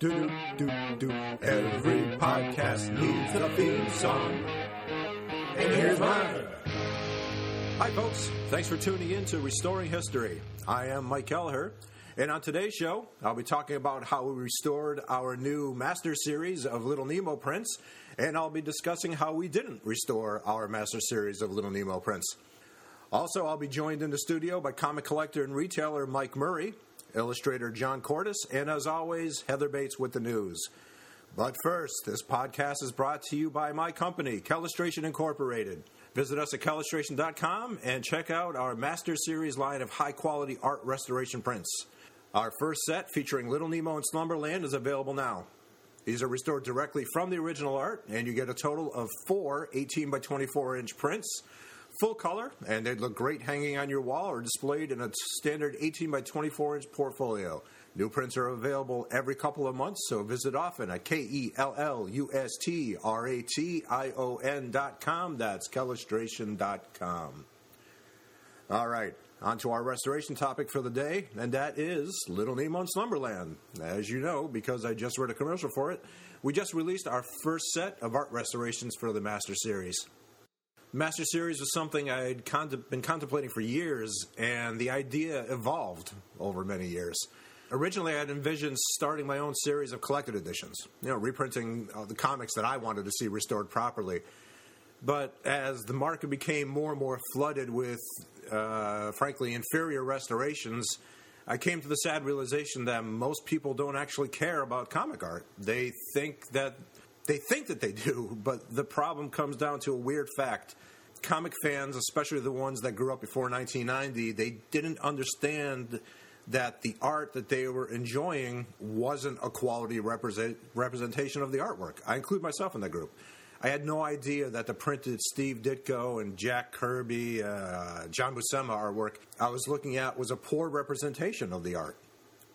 Do do do do. Every podcast needs a theme song. And here's mine. Hi, folks. Thanks for tuning in to Restoring History. I am Mike Kelleher. And on today's show, I'll be talking about how we restored our new master series of Little Nemo prints, and I'll be discussing how we didn't restore our master series of Little Nemo prints. Also, I'll be joined in the studio by comic collector and retailer Mike Murray, illustrator John Cordes, and as always, Heather Bates with the news. But first, this podcast is brought to you by my company, Kellustration Incorporated. Visit us at kellustration.com and check out our Master Series line of high quality art restoration prints. Our first set featuring Little Nemo in Slumberland is available now. These are restored directly from the original art, and you get a total of four 18 by 24 inch prints, full color, and they'd look great hanging on your wall or displayed in a standard 18 by 24 inch portfolio. New prints are available every couple of months, so visit often at K E L L U S T R A T I O N dot com. That's Kellustration dot com. All right, on to our restoration topic for the day, and that is Little Nemo in Slumberland. As you know, because I just read a commercial for it, we just released our first set of art restorations for the Master Series. Master Series was something I'd contem- been contemplating for years, and the idea evolved over many years. Originally, I had envisioned starting my own series of collected editions, you know, reprinting uh, the comics that I wanted to see restored properly. But as the market became more and more flooded with, uh, frankly, inferior restorations, I came to the sad realization that most people don't actually care about comic art. They think that they think that they do, but the problem comes down to a weird fact. Comic fans, especially the ones that grew up before 1990, they didn't understand that the art that they were enjoying wasn't a quality represent, representation of the artwork. I include myself in that group. I had no idea that the printed Steve Ditko and Jack Kirby, uh, John Buscema artwork I was looking at was a poor representation of the art.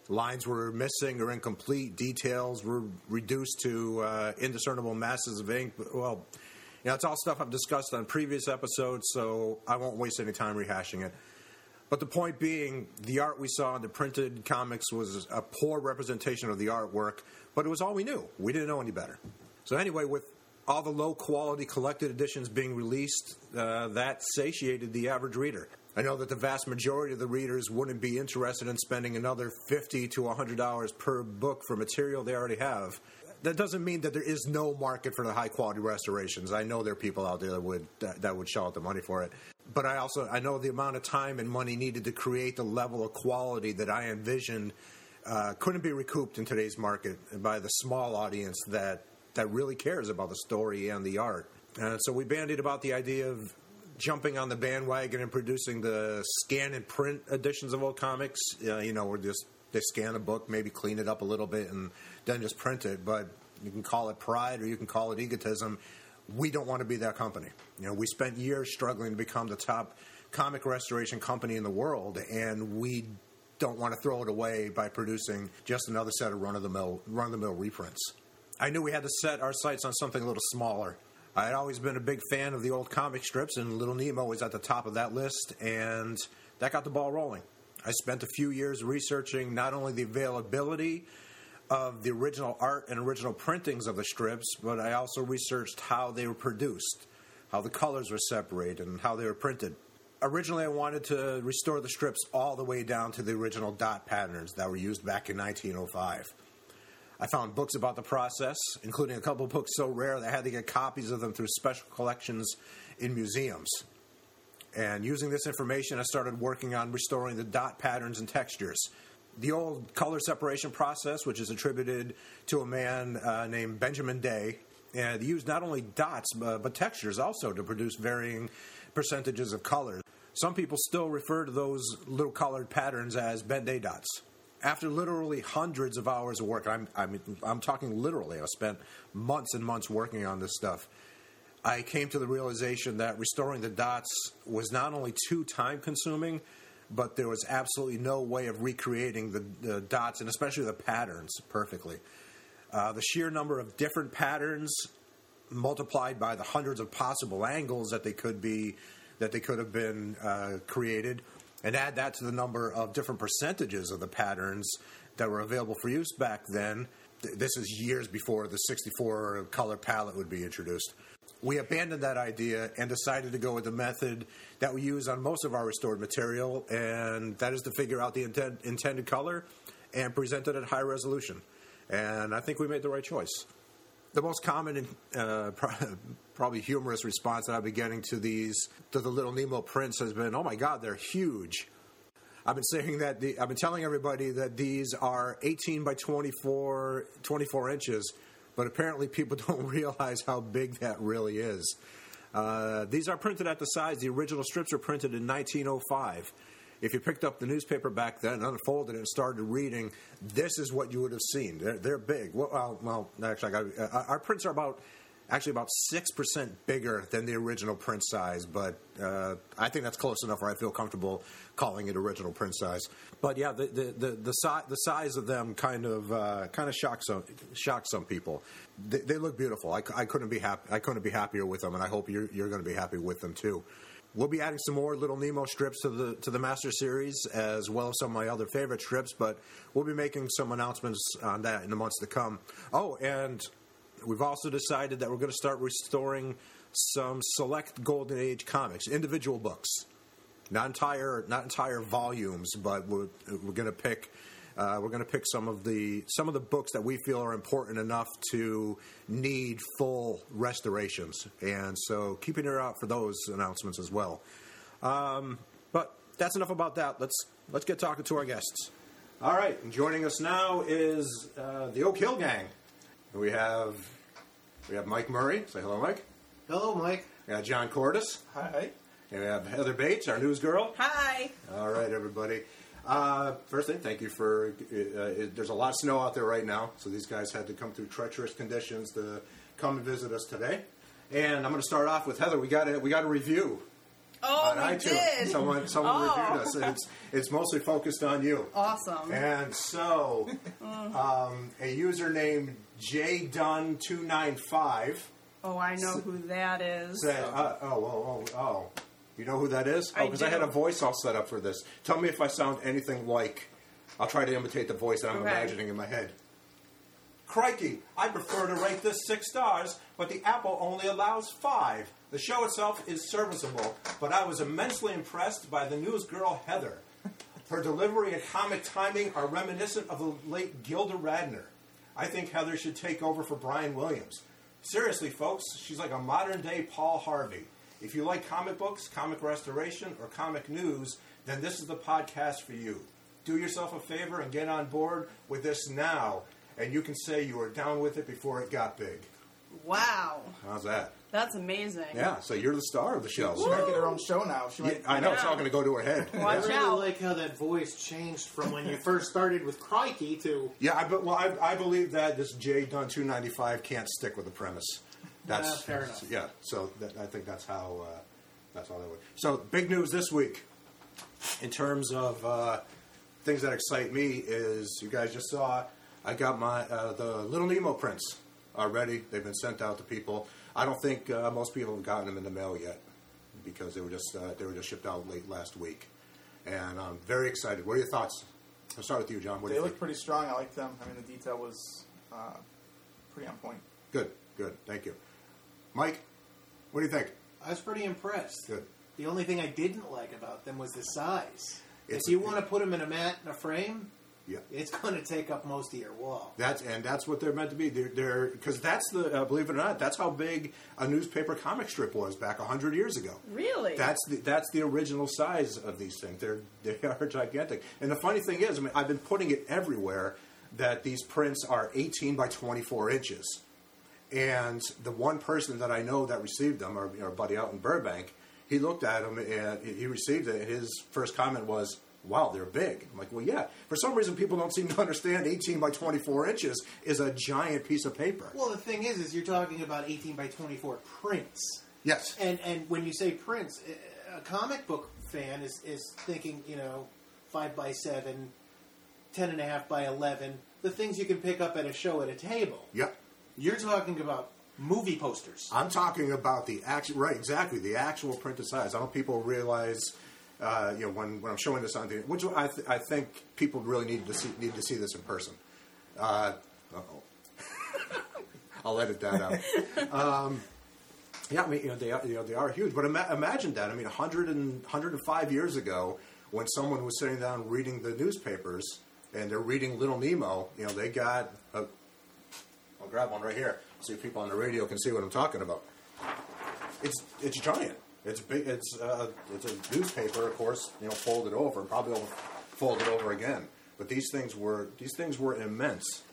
Lines were missing or incomplete. Details were reduced to uh, indiscernible masses of ink. Well, you know, it's all stuff I've discussed on previous episodes, so I won't waste any time rehashing it. But the point being, the art we saw in the printed comics was a poor representation of the artwork, but it was all we knew. We didn't know any better. So, anyway, with all the low quality collected editions being released, uh, that satiated the average reader. I know that the vast majority of the readers wouldn't be interested in spending another 50 to $100 per book for material they already have. That doesn't mean that there is no market for the high quality restorations. I know there are people out there that would that, that would shell out the money for it. But I also I know the amount of time and money needed to create the level of quality that I envisioned uh, couldn't be recouped in today's market by the small audience that that really cares about the story and the art. So we bandied about the idea of jumping on the bandwagon and producing the scan and print editions of old comics. Uh, you know, where just they scan a book, maybe clean it up a little bit, and then just print it. But you can call it pride or you can call it egotism. We don't want to be that company. You know, we spent years struggling to become the top comic restoration company in the world, and we don't want to throw it away by producing just another set of run of the mill run of the mill reprints. I knew we had to set our sights on something a little smaller. I had always been a big fan of the old comic strips, and Little Nemo was at the top of that list, and that got the ball rolling. I spent a few years researching not only the availability of the original art and original printings of the strips, but I also researched how they were produced, how the colors were separated, and how they were printed. Originally, I wanted to restore the strips all the way down to the original dot patterns that were used back in 1905. I found books about the process, including a couple books so rare that I had to get copies of them through special collections in museums. And using this information, I started working on restoring the dot patterns and textures. The old color separation process, which is attributed to a man uh, named Benjamin Day, and used not only dots but, but textures also to produce varying percentages of color. Some people still refer to those little colored patterns as Ben Day dots after literally hundreds of hours of work, I'm, I'm, I'm talking literally, I spent months and months working on this stuff. I came to the realization that restoring the dots was not only too time consuming, but there was absolutely no way of recreating the, the dots and especially the patterns perfectly. Uh, the sheer number of different patterns multiplied by the hundreds of possible angles that they could be that they could have been uh, created and add that to the number of different percentages of the patterns that were available for use back then. Th- This is years before the 64 color palette would be introduced. We abandoned that idea and decided to go with the method that we use on most of our restored material, and that is to figure out the intent, intended color and present it at high resolution. And I think we made the right choice. The most common and uh, probably humorous response that I've been getting to these to the Little Nemo prints has been, "Oh my God, they're huge." I've been saying that the, I've been telling everybody that these are 18 by 24, 24 inches, but apparently people don't realize how big that really is. Uh, these are printed at the size. The original strips were printed in 1905. If you picked up the newspaper back then, unfolded it, and started reading, this is what you would have seen. They're, they're big. Well, well, actually, got, uh, our prints are about actually about six percent bigger than the original print size, but uh, I think that's close enough where I feel comfortable calling it original print size. But yeah, the the the, the, si- the size of them kind of uh, kind of shocks some shocks some people. They, they look beautiful. I, I couldn't be happy. I couldn't be happier with them, and I hope you're you're going to be happy with them too. We'll be adding some more Little Nemo strips to the to the Master Series, as well as some of my other favorite strips. But we'll be making some announcements on that in the months to come. Oh, and we've also decided that we're going to start restoring some select Golden Age comics, individual books, not entire not entire volumes, but we're, we're going to pick. Uh, we're going to pick some of the some of the books that we feel are important enough to need full restorations, and so keep an ear out for those announcements as well. Um, but that's enough about that. Let's let's get talking to our guests. All right, and joining us now is uh, the Oak Hill Gang. We have we have Mike Murray. Say hello, Mike. Hello, Mike. We got John Cordis. Hi. And we have Heather Bates, our news girl. Hi. All right, everybody. Uh, first thing, thank you for. Uh, it, there's a lot of snow out there right now, so these guys had to come through treacherous conditions to come and visit us today. And I'm going to start off with Heather. We got a we got a review Oh, on iTunes. did. Someone someone Oh. reviewed us. It's it's mostly focused on you. Awesome. And so, um, a user named JDunn295 oh, I know who that is. said, uh, oh, oh, oh, oh. You know who that is? Oh, because I, do. had a voice all set up for this. Tell me if I sound anything like. I'll try to imitate the voice that I'm Okay. imagining in my head. Crikey, I prefer to rate this six stars, but the Apple only allows five. The show itself is serviceable, but I was immensely impressed by the news girl Heather. Her delivery and comic timing are reminiscent of the late Gilda Radner. I think Heather should take over for Brian Williams. Seriously, folks, she's like a modern day Paul Harvey. If you like comic books, comic restoration, or comic news, then this is the podcast for you. Do yourself a favor and get on board with this now, and you can say you were down with it before it got big. Wow. How's that? That's amazing. Yeah, so you're the star of the show. She might get her own show now. She Yeah. I know it's Yeah. all going to go to her head. I Watch really out. like how that voice changed from when you first started with Crikey to. Yeah, I, be- well, I, I believe that this J Dunn 295 can't stick with the premise. That's Uh, fair enough. Yeah, so that, I think that's how uh, that's how that would. So big news this week in terms of uh, things that excite me is you guys just saw I got my uh, the Little Nemo prints already. They've been sent out to people. I don't think uh, most people have gotten them in the mail yet because they were just uh, they were just shipped out late last week, and I'm very excited. What are your thoughts? I'll start with you, John. What do They you look think? pretty strong. I like them. I mean, the detail was uh, pretty on point. Good, good. Thank you. Mike, what do you think? I was pretty impressed. Good. The only thing I didn't like about them was the size. It's- if you want to put them in a mat in a frame, Yeah. it's going to take up most of your wall. That's and that's what they're meant to be. They're they're because that's the uh, believe it or not, that's how big a newspaper comic strip was back hundred years ago. Really? That's the that's the original size of these things. They're they are gigantic. And the funny thing is, I mean, I've been putting it everywhere that these prints are eighteen by twenty four inches. And the one person that I know that received them, our, our buddy out in Burbank, he looked at them and he received it. His first comment was, "Wow, they're big." I'm like, "Well, yeah." For some reason, people don't seem to understand 18 by 24 inches is a giant piece of paper. Well, the thing is, is you're talking about 18 by 24 prints. Yes. And and when you say prints, eh, a comic book fan is, is thinking, you know, 5 by 7, 10 and a half by 11, the things you can pick up at a show at a table. Yep. You're talking about movie posters. I'm talking about the actual right, exactly the actual printed size. I don't people realize uh, you know, when, when I'm showing this on the, which I, th- I think people really need to see need to see this in person. Uh oh. I'll edit that out. Um, yeah, I mean, you know, they are, you know, they are huge. But ima- imagine that. I mean, 100 and, 105 years ago, when someone was sitting down reading the newspapers and they're reading Little Nemo, you know, they got. A, grab one right here so you people on the radio can see what I'm talking about. It's it's giant. It's big. It's uh, it's a newspaper, of course. You know, folded over, probably over, folded over again. But these things were these things were immense.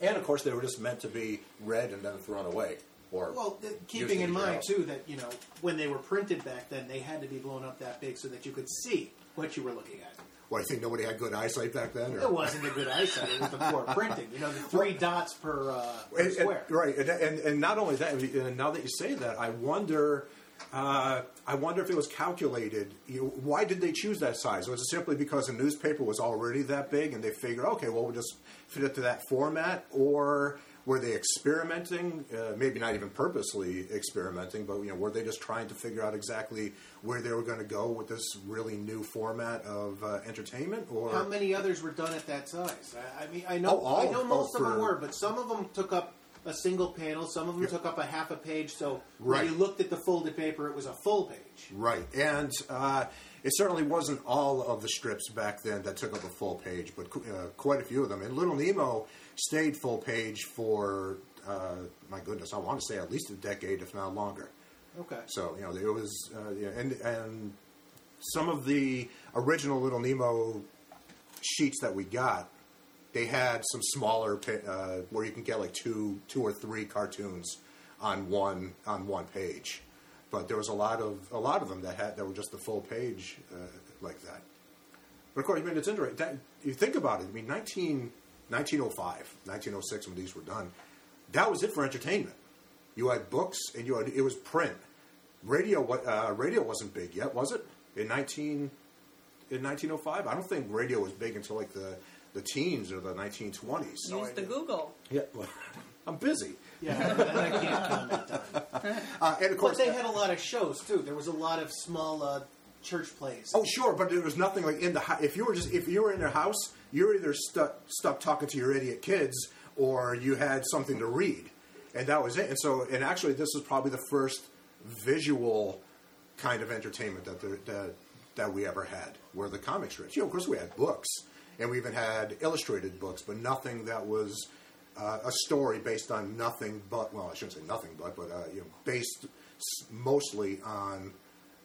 And of course, they were just meant to be read and then thrown away. Or Well, keeping in mind too that you know when they were printed back then, they had to be blown up that big so that you could see what you were looking at. What, I think nobody had good eyesight back then? Or? It wasn't a good eyesight; it was the poor printing. You know, the three dots per, uh, per And- and- square. right, and, and, and not only that, and now that you say that, I wonder, uh, I wonder if it was calculated. You know, why did they choose that size? Was it simply because the newspaper was already that big, and they figured, okay, well, we'll just fit it to that format, or were they experimenting? Uh, maybe not even purposely experimenting, but you know, were they just trying to figure out exactly where they were going to go with this really new format of uh, entertainment? Or How many others were done at that size? I, I mean, I know, Oh, all- I know oh, most of them were, but some of them took up a single panel. Some of them took up a half a page. So Right. when you looked at the folded paper, it was a full page. Right, and uh, it certainly wasn't all of the strips back then that took up a full page, but uh, quite a few of them. And Little Nemo stayed full page for, uh, my goodness, I want to say at least a decade, if not longer. Okay. So you know, it was, uh, yeah, and and some of the original Little Nemo sheets that we got, they had some smaller uh, where you can get like two, two or three cartoons on one on one page. But there was a lot of a lot of them that had that were just the full page uh, like that. But of course, I mean, it's interesting. That, you think about it. I mean, 19, 1905, 1906, when these were done, that was it for entertainment. You had books, and you had it was print. Radio, wa- uh, radio wasn't big yet, was it? In nineteen, in nineteen oh five, I don't think radio was big until like the the teens or the nineteen twenties. Use the Google. Yeah, well, I'm busy. Yeah, that I can't comment on. Uh, and of But course, they had a lot of shows too. There was a lot of small uh, church plays. Oh, sure, but there was nothing like in the house. If you were just if you were in their house, you're either stuck stuck talking to your idiot kids, or you had something to read, and that was it. And so, and actually, this was probably the first visual kind of entertainment that there, that that we ever had, were the comic strips. You know, of course, we had books, and we even had illustrated books, but nothing that was uh, a story based on nothing but well, I shouldn't say nothing but, but uh, you know, based mostly on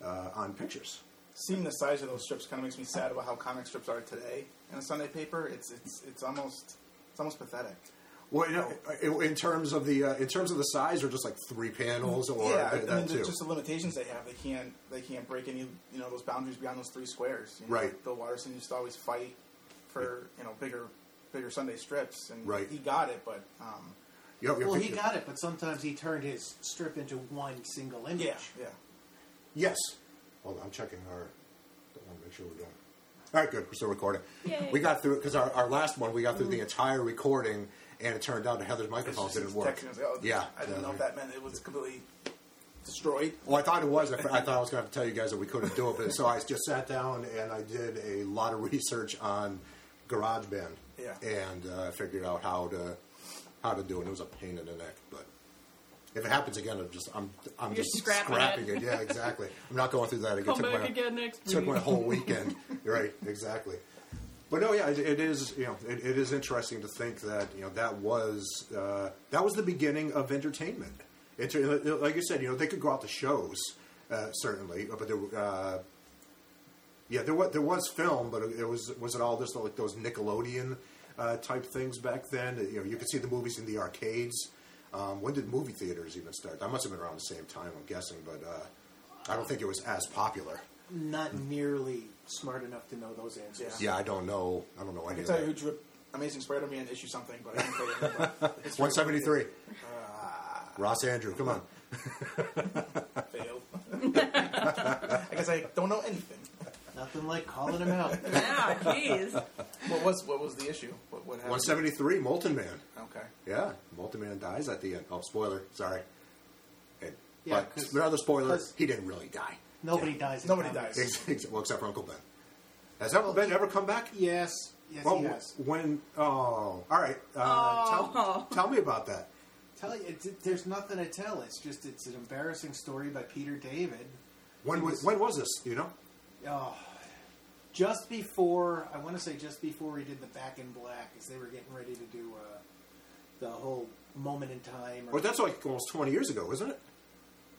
uh, on pictures. Seeing the size of those strips kind of makes me sad about how comic strips are today in a Sunday paper. It's it's it's almost it's almost pathetic. Well, you know, in terms of the uh, in terms of the size, or just like three panels, or yeah, that, I mean, too. just the limitations they have. They can't they can't break any you know those boundaries beyond those three squares. You know, Right. Bill Watterson used to always fight for you know bigger bigger Sunday strips, and Right. he got it. But um, You know, Well, you- he got it, but sometimes he turned his strip into one single image. yeah, yeah. yes. Hold on, I'm checking our. I want to make sure we're doing. All right, good. We're still recording. Yay. We got through it because our, our last one we got through the entire recording, and it turned out that Heather's It's microphone just- didn't work. texting us, oh, Yeah, I didn't yeah. know if that meant it was completely destroyed. Well, I thought it was. I thought I was going to have to tell you guys that we couldn't do it, but so I just sat down and I did a lot of research on GarageBand. Yeah. And uh, figured out how to how to do it. It was a pain in the neck, but if it happens again, I'm just I'm I'm You're just scrapping scrapping it. it. Yeah, exactly. I'm not going through that again. Come Took back my- again next took week. my whole weekend. right, exactly. But no, yeah, it, it is. You know, it, it is interesting to think that you know that was uh, that was the beginning of entertainment. It, like you said, you know, they could go out to shows uh, certainly, but there, uh, yeah, there was there was film, but it was was it all just like those Nickelodeon uh, type things back then? You know, you could see the movies in the arcades. Um, when did movie theaters even start? That must have been around the same time, I'm guessing, but uh, I don't think it was as popular. Not nearly smart enough to know those answers. Yeah, I don't know. I don't know I any can of tell you who drew Amazing Spider-Man issue something, but I can tell you anything about it. It's One seventy three. Ah, Ross Andru, come on. failed. I guess I don't know anything. Nothing like calling him out. Yeah, jeez. What was what was the issue? What, what happened? One seventy three, Molten Man. Okay. Yeah, Molten Man dies at the end. Oh, spoiler. Sorry. And, Yeah, but 'cause- another spoiler. 'cause- He didn't really die. Nobody dies. In Nobody comics. dies. Ex- ex- well, except for Uncle Ben. Has Uncle Ben ever come back? Yes, yes, Well, he has. when? Oh, all right. Uh, tell, Oh. tell me about that. Tell you, it's, it, there's nothing to tell. It's just it's an embarrassing story by Peter David. When It was, was- when was this? You know? Oh, just before I want to say just before we did the Back in Black, as they were getting ready to do uh, the whole moment in time. Or, Well, that's like almost twenty years ago, isn't it?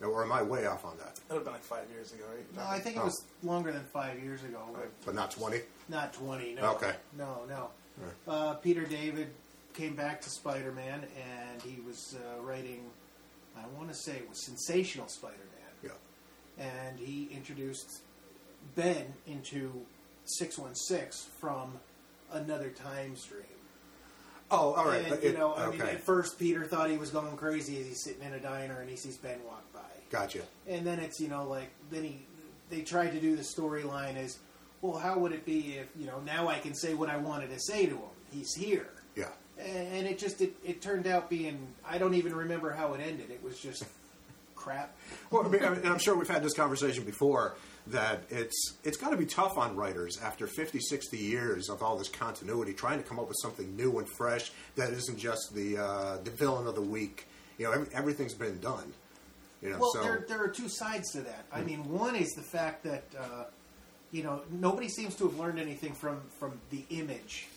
Or am I way off on that? That would have been like five years ago, right? no, I think it Oh. was longer than five years ago. but But not twenty. Not twenty. No. Okay. No, no. Right. Uh, Peter David came back to Spider-Man, and he was uh, writing. I want to say it was sensational Spider-Man. Yeah. and he introduced Ben into 616 from another time stream. Oh, all right. And, but you it- know, I okay. mean, at first Peter thought he was going crazy as he's sitting in a diner and he sees Ben walk by. Gotcha. And then it's, you know, like, then he, they tried to do the storyline as, well, how would it be if, you know, now I can say what I wanted to say to him? He's here. Yeah. And it just, it, it turned out being, I don't even remember how it ended. It was just crap. Well, I mean, I mean, I'm sure we've had this conversation before that it's it's got to be tough on writers after 50, 60 years of all this continuity, trying to come up with something new and fresh that isn't just the uh, the villain of the week. You know, every, everything's been done. You know, Well, so there, there are two sides to that. I mean, one is the fact that uh, you know nobody seems to have learned anything from from the image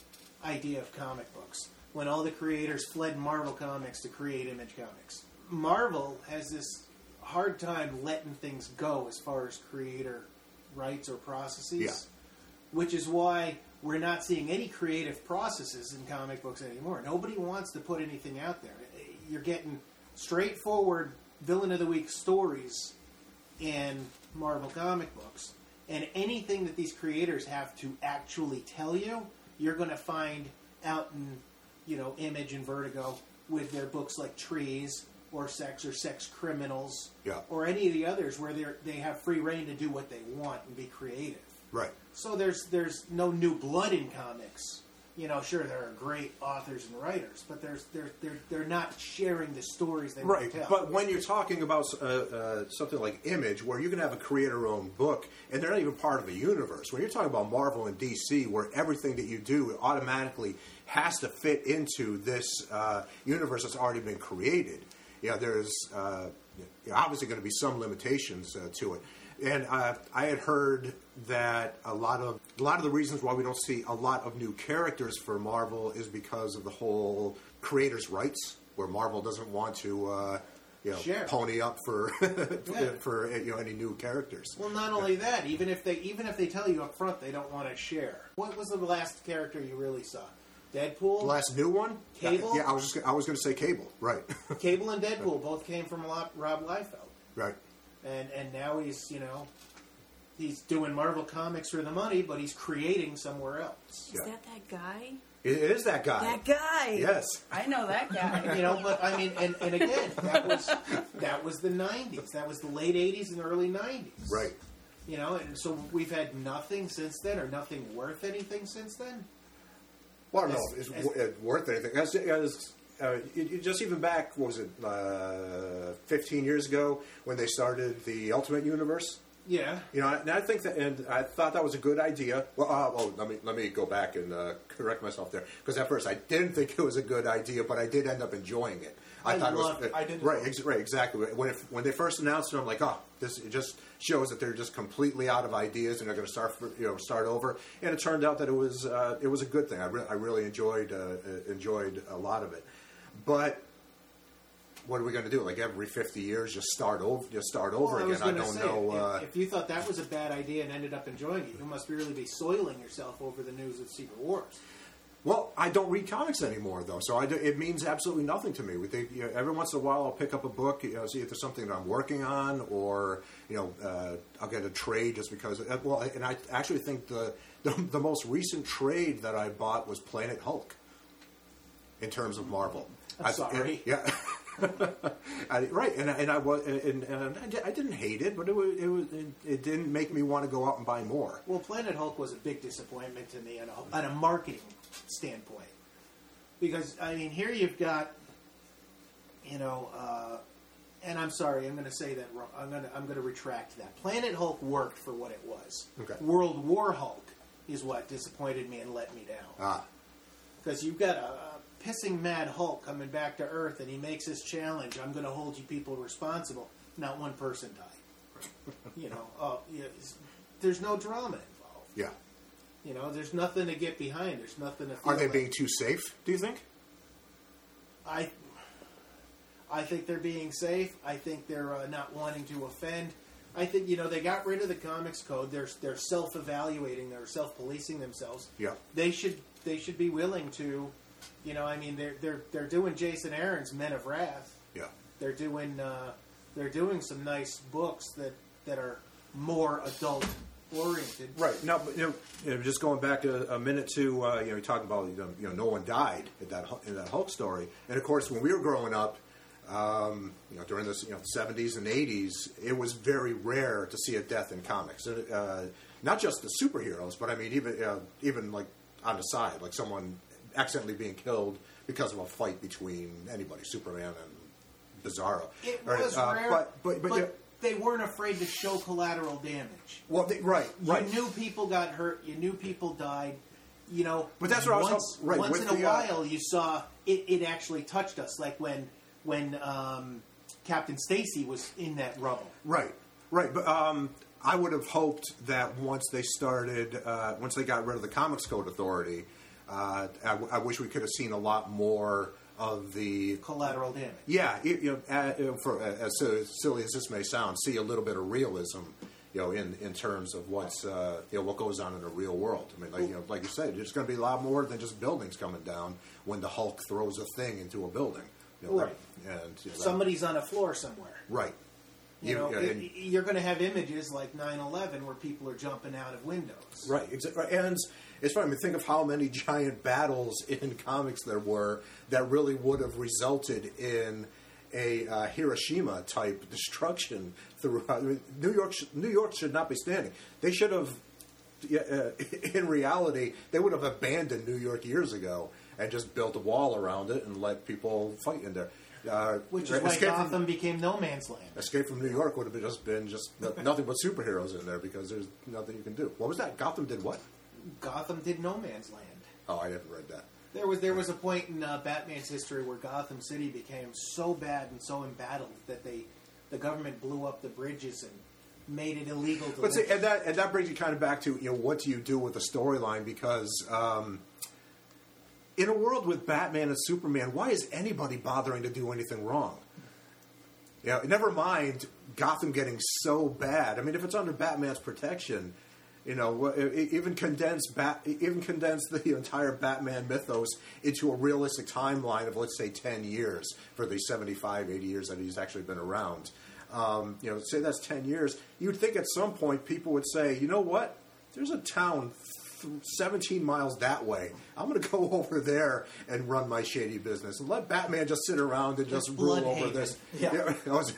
idea of comic books when all the creators fled Marvel Comics to create Image Comics. Marvel has this hard time letting things go as far as creator rights or processes, Yeah. which is why we're not seeing any creative processes in comic books anymore. Nobody wants to put anything out there. You're getting straightforward villain of the week stories in Marvel comic books, and anything that these creators have to actually tell you, you're going to find out in you know Image and Vertigo with their books like Trees or Sex or Sex Criminals, Yeah. or any of the others where they they have free reign to do what they want and be creative. right. So there's there's no new blood in comics. You know, sure there are great authors and writers, but there's they're they're they're not sharing the stories they Right, to tell. but when you're talking about uh, uh, something like Image, where you can have a creator-owned book, and they're not even part of a universe. When you're talking about Marvel and DC, where everything that you do automatically has to fit into this uh, universe that's already been created, you know, there's uh, you know, obviously going to be some limitations uh, to it. And uh, I had heard that a lot of a lot of the reasons why we don't see a lot of new characters for Marvel is because of the whole creators' rights, where Marvel doesn't want to, uh, you know, Share. pony up for Yeah. for you know any new characters. Well, not only that, even if they even if they tell you up front they don't want to share. What was the last character you really saw? Deadpool. The last new one, Cable? Yeah, I was just I was going to say Cable, right, Cable and Deadpool both came from Lo- Rob Liefeld, right. and and now he's you know he's doing Marvel comics for the money, but he's creating somewhere else. Is Yeah. that that guy? It is that guy. That guy. Yes. I know that guy. You know, but I mean, and, and again, that was that was the '90s. That was the late '80s and early '90s. Right. You know, and so we've had nothing since then, or nothing worth anything since then. Well, I don't As- know if it's as- uh, worth anything. As, as, uh, it, it- just even back, what was it, uh, 15 years ago when they started the Ultimate Universe? Yeah. You know, and I think that, and I thought that was a good idea. Well, uh, oh, let me let me go back and uh, correct myself there, because at first I didn't think it was a good idea, but I did end up enjoying it. I thought loved it was I did right, ex- right, exactly. When it, when they first announced it, I'm like, oh, this it just shows that they're just completely out of ideas and they're going to start for, you know start over. And it turned out that it was uh, it was a good thing. I, re- I really enjoyed uh, uh, enjoyed a lot of it, but. What are we going to do? Like every fifty years, just start over, just start over Well, I again. I gonna don't say, know. If, uh, if you thought that was a bad idea and ended up enjoying it, you must really be soiling yourself over the news of Secret Wars. Well, I don't read comics anymore, though, so I do, it means absolutely nothing to me. We think, you know, every once in a while, I'll pick up a book, you know, see if there's something that I'm working on, or you know, uh, I'll get a trade just because. uh, Well, and I actually think the, the the most recent trade that I bought was Planet Hulk. In terms of Marvel, I'm I- sorry. yeah. I, right, and, I- and I was, and, and I, di- I didn't hate it, but it was, it was, it, it didn't make me want to go out and buy more. Well, Planet Hulk was a big disappointment to me on a, on a marketing standpoint. Because, I mean, here you've got, you know, uh, and I'm sorry, I'm going to say that wrong. I'm going to I'm going to retract that. Planet Hulk worked for what it was. Okay. World War Hulk is what disappointed me and let me down. Ah, Because you've got a, a pissing mad Hulk coming back to Earth, and he makes this challenge: "I'm going to hold you people responsible." Not one person died. you know, oh, yeah, there's no drama involved. yeah. You know, there's nothing to get behind. There's nothing to. Are they like- being too safe? Do you think? I, I think they're being safe. I think they're uh, not wanting to offend. I think you know they got rid of the comics code. They're they're self evaluating. They're self policing themselves. Yeah. They should they should be willing to, you know. I mean they're they're they're doing Jason Aaron's Men of Wrath. Yeah. They're doing uh, they're doing some nice books that that are more adult oriented. Right. Now, but you know, you know, just going back a, a minute to uh, you know, you're talking about you know, no one died in that in that Hulk story, and of course, when we were growing up, um, you know, during the you know 70s and 80s, it was very rare to see a death in comics. Uh, not just the superheroes, but I mean, even uh, even like on the side, like someone accidentally being killed because of a fight between anybody, Superman and Bizarro. It Or, was uh, rare, but but, but, yeah, they weren't afraid to show collateral damage. well, they, right, right. You knew people got hurt. You knew people died. You know, But that's what I was once, right, once in a the, uh, while, you saw it, it actually touched us, like when when um, Captain Stacy was in that rubble. Right, right. But um, I would have hoped that once they started, uh, once they got rid of the Comics Code Authority, uh, I, w- I wish we could have seen a lot more of the. Collateral damage. Yeah, you you know, uh, for uh, as silly- as this may sound, see a little bit of realism, you know, in, in terms of what's uh, you know what goes on in the real world. I mean, like you know, like you said, there's going to be a lot more than just buildings coming down when the Hulk throws a thing into a building. You know, that- Right. and you know, that- Somebody's on a floor somewhere. right. You, you know, and, you're going to have images like 9/11 where people are jumping out of windows. Right, exactly. And it's funny. I mean, think of how many giant battles in comics there were that really would have resulted in a uh, Hiroshima type destruction throughout. I mean, New York, sh- New York should not be standing. They should have. Uh, in reality, they would have abandoned New York years ago and just built a wall around it and let people fight in there. Uh, Which is why Escape from- Gotham became no man's land. Escape from New York would have been just been just nothing but superheroes in there because there's nothing you can do. What was that? Gotham did what? Gotham did no man's land. Oh, I didn't read that. There was there was a point in uh, Batman's history where Gotham City became so bad and so embattled that they the government blew up the bridges and made it illegal to. But see, and that and that brings you kind of back to you know what do you do with the storyline because um, in a world with Batman and Superman, why is anybody bothering to do anything wrong? You know, never mind Gotham getting so bad. I mean, if it's under Batman's protection, you know, even condense Bat, even condense the entire Batman mythos into a realistic timeline of let's say ten years for the 75, 80 years that he's actually been around. Um, you know, say that's ten years. You'd think at some point people would say, you know what? There's a town. Th- 17 miles that way. I'm going to go over there and run my shady business and let Batman just sit around and just rule over Blüdhaven. this. Yeah. I was-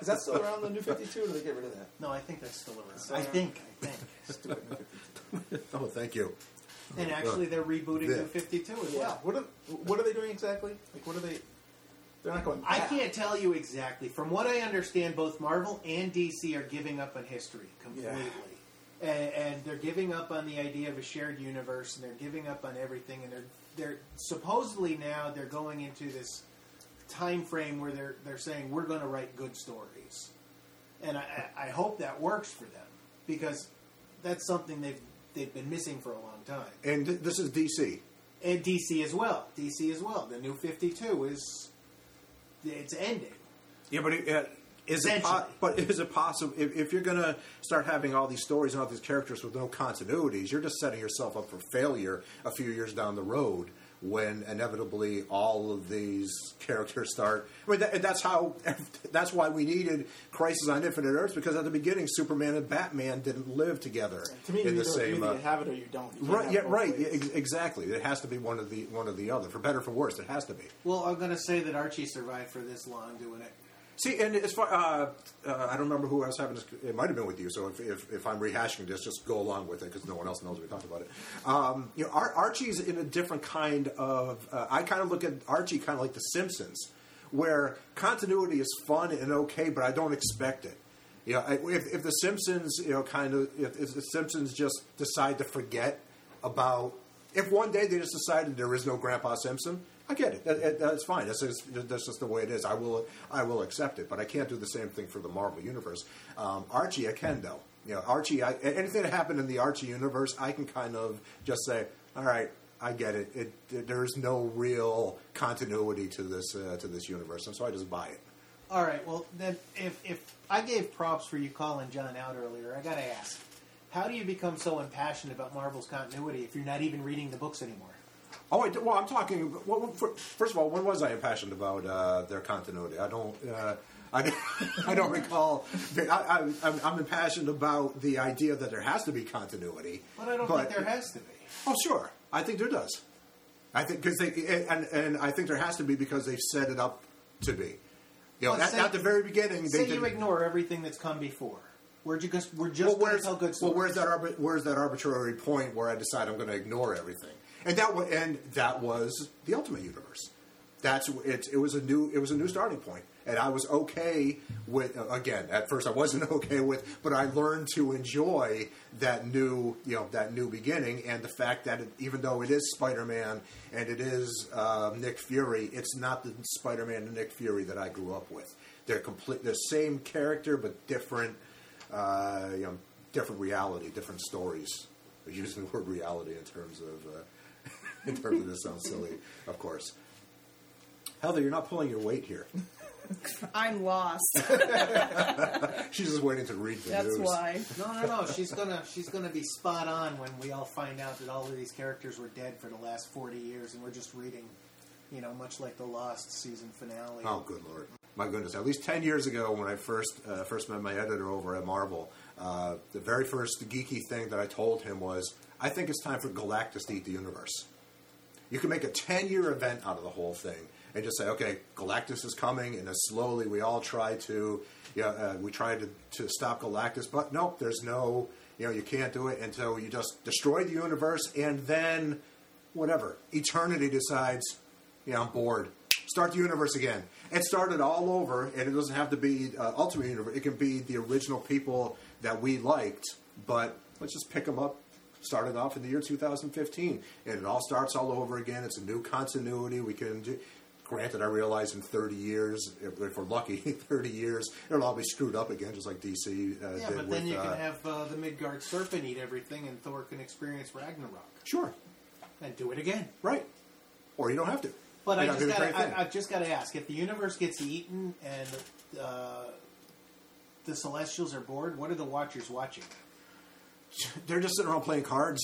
Is that still around the New 52 or did they get rid of that? no, I think that's still around. Still I around? think. I think. Stupid New 52. oh, thank you. And actually, they're rebooting Yeah. New Fifty Two as Yeah. well. What are, what are they doing exactly? Like, what are they? They're not going. I can't tell you exactly. From what I understand, both Marvel and DC are giving up on history completely. And, and they're giving up on the idea of a shared universe, and they're giving up on everything. And they're they're supposedly now they're going into this time frame where they're they're saying we're going to write good stories, and I, I hope that works for them because that's something they've they've been missing for a long time. And th- this is DC. And DC as well. DC as well. The new Fifty Two is it's ending. Yeah, but it, uh, is it? Po- but is it possible if, if you're going to start having all these stories and all these characters with no continuities, you're just setting yourself up for failure a few years down the road when inevitably all of these characters start. I mean, that, that's how. That's why we needed Crisis on Infinite Earths because at the beginning, Superman and Batman didn't live together To me, in you the same. either uh, you have it or you don't. You Right, yeah, right, ways. ex- exactly. It has to be one of the one or the other, for better or for worse. It has to be. Well, I'm going to say that Archie survived for this long doing it. See, and as far uh, uh, I don't remember who I was having this. It might have been with you. So if, if, if I'm rehashing this, just go along with it because no one else knows we talked about it. Um, you know, Ar- Archie's in a different kind of. Uh, I kind of look at Archie kind of like The Simpsons, where continuity is fun and okay, but I don't expect it. You know, I- if, if the Simpsons, you know, kind of, if, if the Simpsons just decide to forget about, if one day they just decided there is no Grandpa Simpson, I get it. That, that- that's fine. That's just, that's just the way it is. I will, I will accept it. But I can't do the same thing for the Marvel universe. Um, Archie, I can though. You know, Archie. I, anything that happened in the Archie universe, I can kind of just say, all right. I get it. It, it. There's no real continuity to this uh, to this universe, and so I just buy it. All right. Well, then, if if I gave props for you calling John out earlier, I got to ask, how do you become so impassioned about Marvel's continuity if you're not even reading the books anymore? Oh, well, I'm talking. Well, well, fir- first of all, when was I impassioned about uh, their continuity? I don't. Uh, I, I don't recall. I, I, I'm, I'm impassioned about the idea that there has to be continuity. But I don't think there has to be. Oh, sure. I think there does. I think because they and and I think there has to be because they've set it up to be. You know, Well, at, say- at the very beginning, Say you ignore everything that's come before. We're just we're just well, going to where's, tell good well, where's that where's that arbitrary point where I decide I'm going to ignore everything? And that wa- and that was the Ultimate Universe. That's it. It was a new it was a new starting point, and I was okay with. Again, at first I wasn't okay with, but I learned to enjoy that new you know that new beginning and the fact that it, even though it is Spider Man and it is uh, Nick Fury, it's not the Spider Man and Nick Fury that I grew up with. They're complete. The same character, but different uh, you know, different reality, different stories. Using the word reality in terms of uh, in terms of this sounds silly, of course. Heather, you're not pulling your weight here. I'm lost. She's just waiting to read the That's news. why. No, no, no. She's gonna she's gonna be spot on when we all find out that all of these characters were dead for the last forty years, and we're just reading, you know, much like the Lost season finale. Oh, good lord! My goodness! At least ten years ago, when I first uh, first met my editor over at Marvel, uh, the very first geeky thing that I told him was, "I think it's time for Galactus to eat the universe." You can make a ten-year event out of the whole thing, and just say, "Okay, Galactus is coming," and then slowly we all try to, yeah, uh, we try to to stop Galactus, but nope, there's no, you know, you can't do it, and so you just destroy the universe, and then whatever eternity decides yeah, I'm bored. Start the universe again. And start it all over, and it doesn't have to be uh, Ultimate Universe. It can be the original people that we liked, but let's just pick them up. Start it off in the year 2015, and it all starts all over again. It's a new continuity. We can do. Granted, I realize in 30 years, if, if we're lucky, 30 years, it'll all be screwed up again, just like DC uh, yeah, did but with. then you uh, can have uh, the Midgard serpent eat everything, and Thor can experience Ragnarok sure, and do it again. right, or you don't have to. But I just, gotta, I, I just got to ask: if the universe gets eaten and uh, the Celestials are bored, what are the Watchers watching? They're just sitting around playing cards.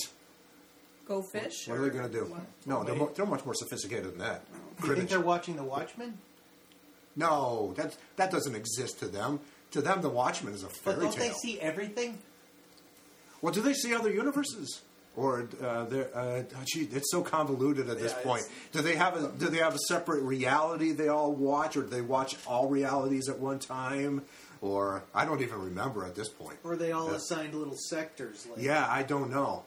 Go fish. What are they going to do? what? No, they're, mo- they're much more sophisticated than that. Do you think Cribbage. they're watching the Watchmen? No, that that doesn't exist to them. To them, the Watchmen is a But fairy don't tale. they see everything? well, do they see other universes? Or uh, they're, uh, gee, it's so convoluted at this Yeah, point. Do they have a do they have a separate reality they all watch, or do they watch all realities at one time? Or I don't even remember at this point. Or they all assigned little sectors? Like, Yeah, I don't know.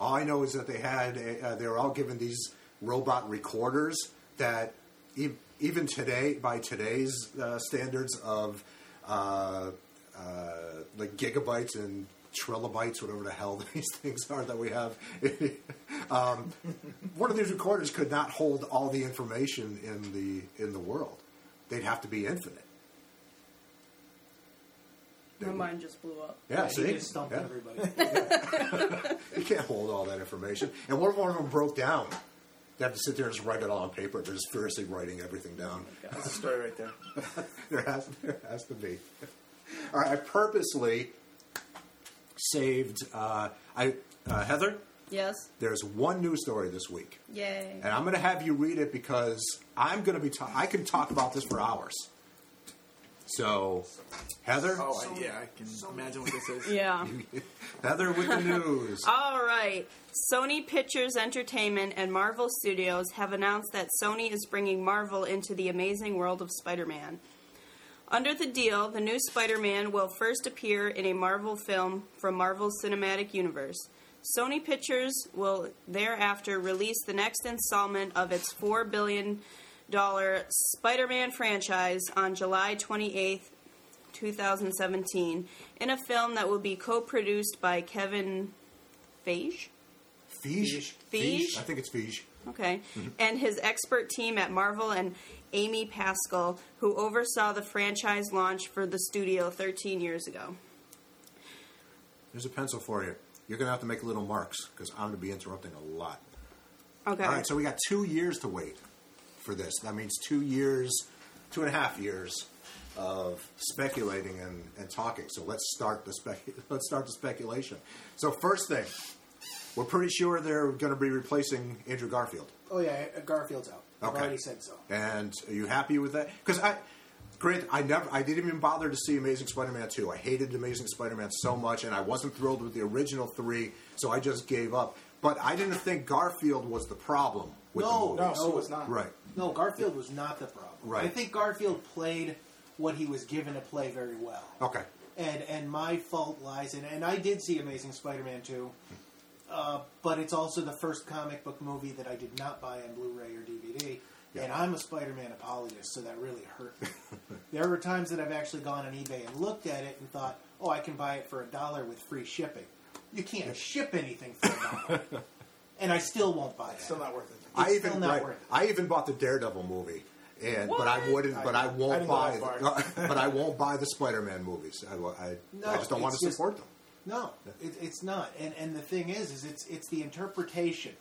All I know is that they had uh, they were all given these robot recorders that e- even today, by today's uh, standards of uh, uh, like gigabytes and trilobytes, whatever the hell these things are that we have, um, one of these recorders could not hold all the information in the in the world. They'd have to be infinite. My mind just blew up. Yeah, Yeah, see, he just stumped Yeah. everybody. You can't hold all that information. And what if one of them broke down? They have to sit there and just write it all on paper. They're just furiously writing everything down. That's a story right there. There has, there has to be. All right, I purposely saved. Uh, I uh, Heather. Yes. There's one news story this week, Yay. and I'm going to have you read it because I'm going to be. Ta- I can talk about this for hours. So, Heather, Oh, I, yeah, I can imagine what this is. Yeah. Heather with the news. All right. Sony Pictures Entertainment and Marvel Studios have announced that Sony is bringing Marvel into the amazing world of Spider Man. Under the deal, the new Spider Man will first appear in a Marvel film from Marvel's Cinematic Universe. Sony Pictures will thereafter release the next installment of its $4 billion Spider-Man franchise on July 28th, 2017, in a film that will be co-produced by Kevin Feige. Feige? Feige? I think it's Feige. Okay. Mm-hmm. And his expert team at Marvel and Amy Pascal, who oversaw the franchise launch for the studio 13 years ago. There's a pencil for you. You're going to have to make little marks because I'm going to be interrupting a lot. Okay. All right, so we got two years to wait for this. That means two years, two and a half years of speculating and, and talking. So let's start the spec. Let's start the speculation. So first thing, we're pretty sure they're going to be replacing Andrew Garfield. Oh yeah, uh, Garfield's out. I've Okay. already said so. And are you happy with that? Because I, granted, I never, I didn't even bother to see Amazing Spider-Man two. I hated Amazing Spider-Man so much, and I wasn't thrilled with the original three, so I just gave up. But I didn't think Garfield was the problem with No, the No, movies. so it's not. Right. No, Garfield was not the problem. Right. I think Garfield played what he was given to play very well. Okay. And and my fault lies in and I did see Amazing Spider-Man 2. Uh, but it's also the first comic book movie that I did not buy on Blu-ray or DVD. Yeah. And I'm a Spider-Man apologist, so that really hurt me. there were times that I've actually gone on eBay and looked at it and thought, "Oh, I can buy it for a dollar with free shipping." You can't ship anything for a dollar, and I still won't buy it. Still not worth it. I even right. I even bought the Daredevil movie, and but I wouldn't. But I I won't didn't buy. The, but I won't buy the Spider-Man movies. I, I, I No, just don't want to just- support them. No, it, it's not. And and the thing is, is it's it's the interpretation.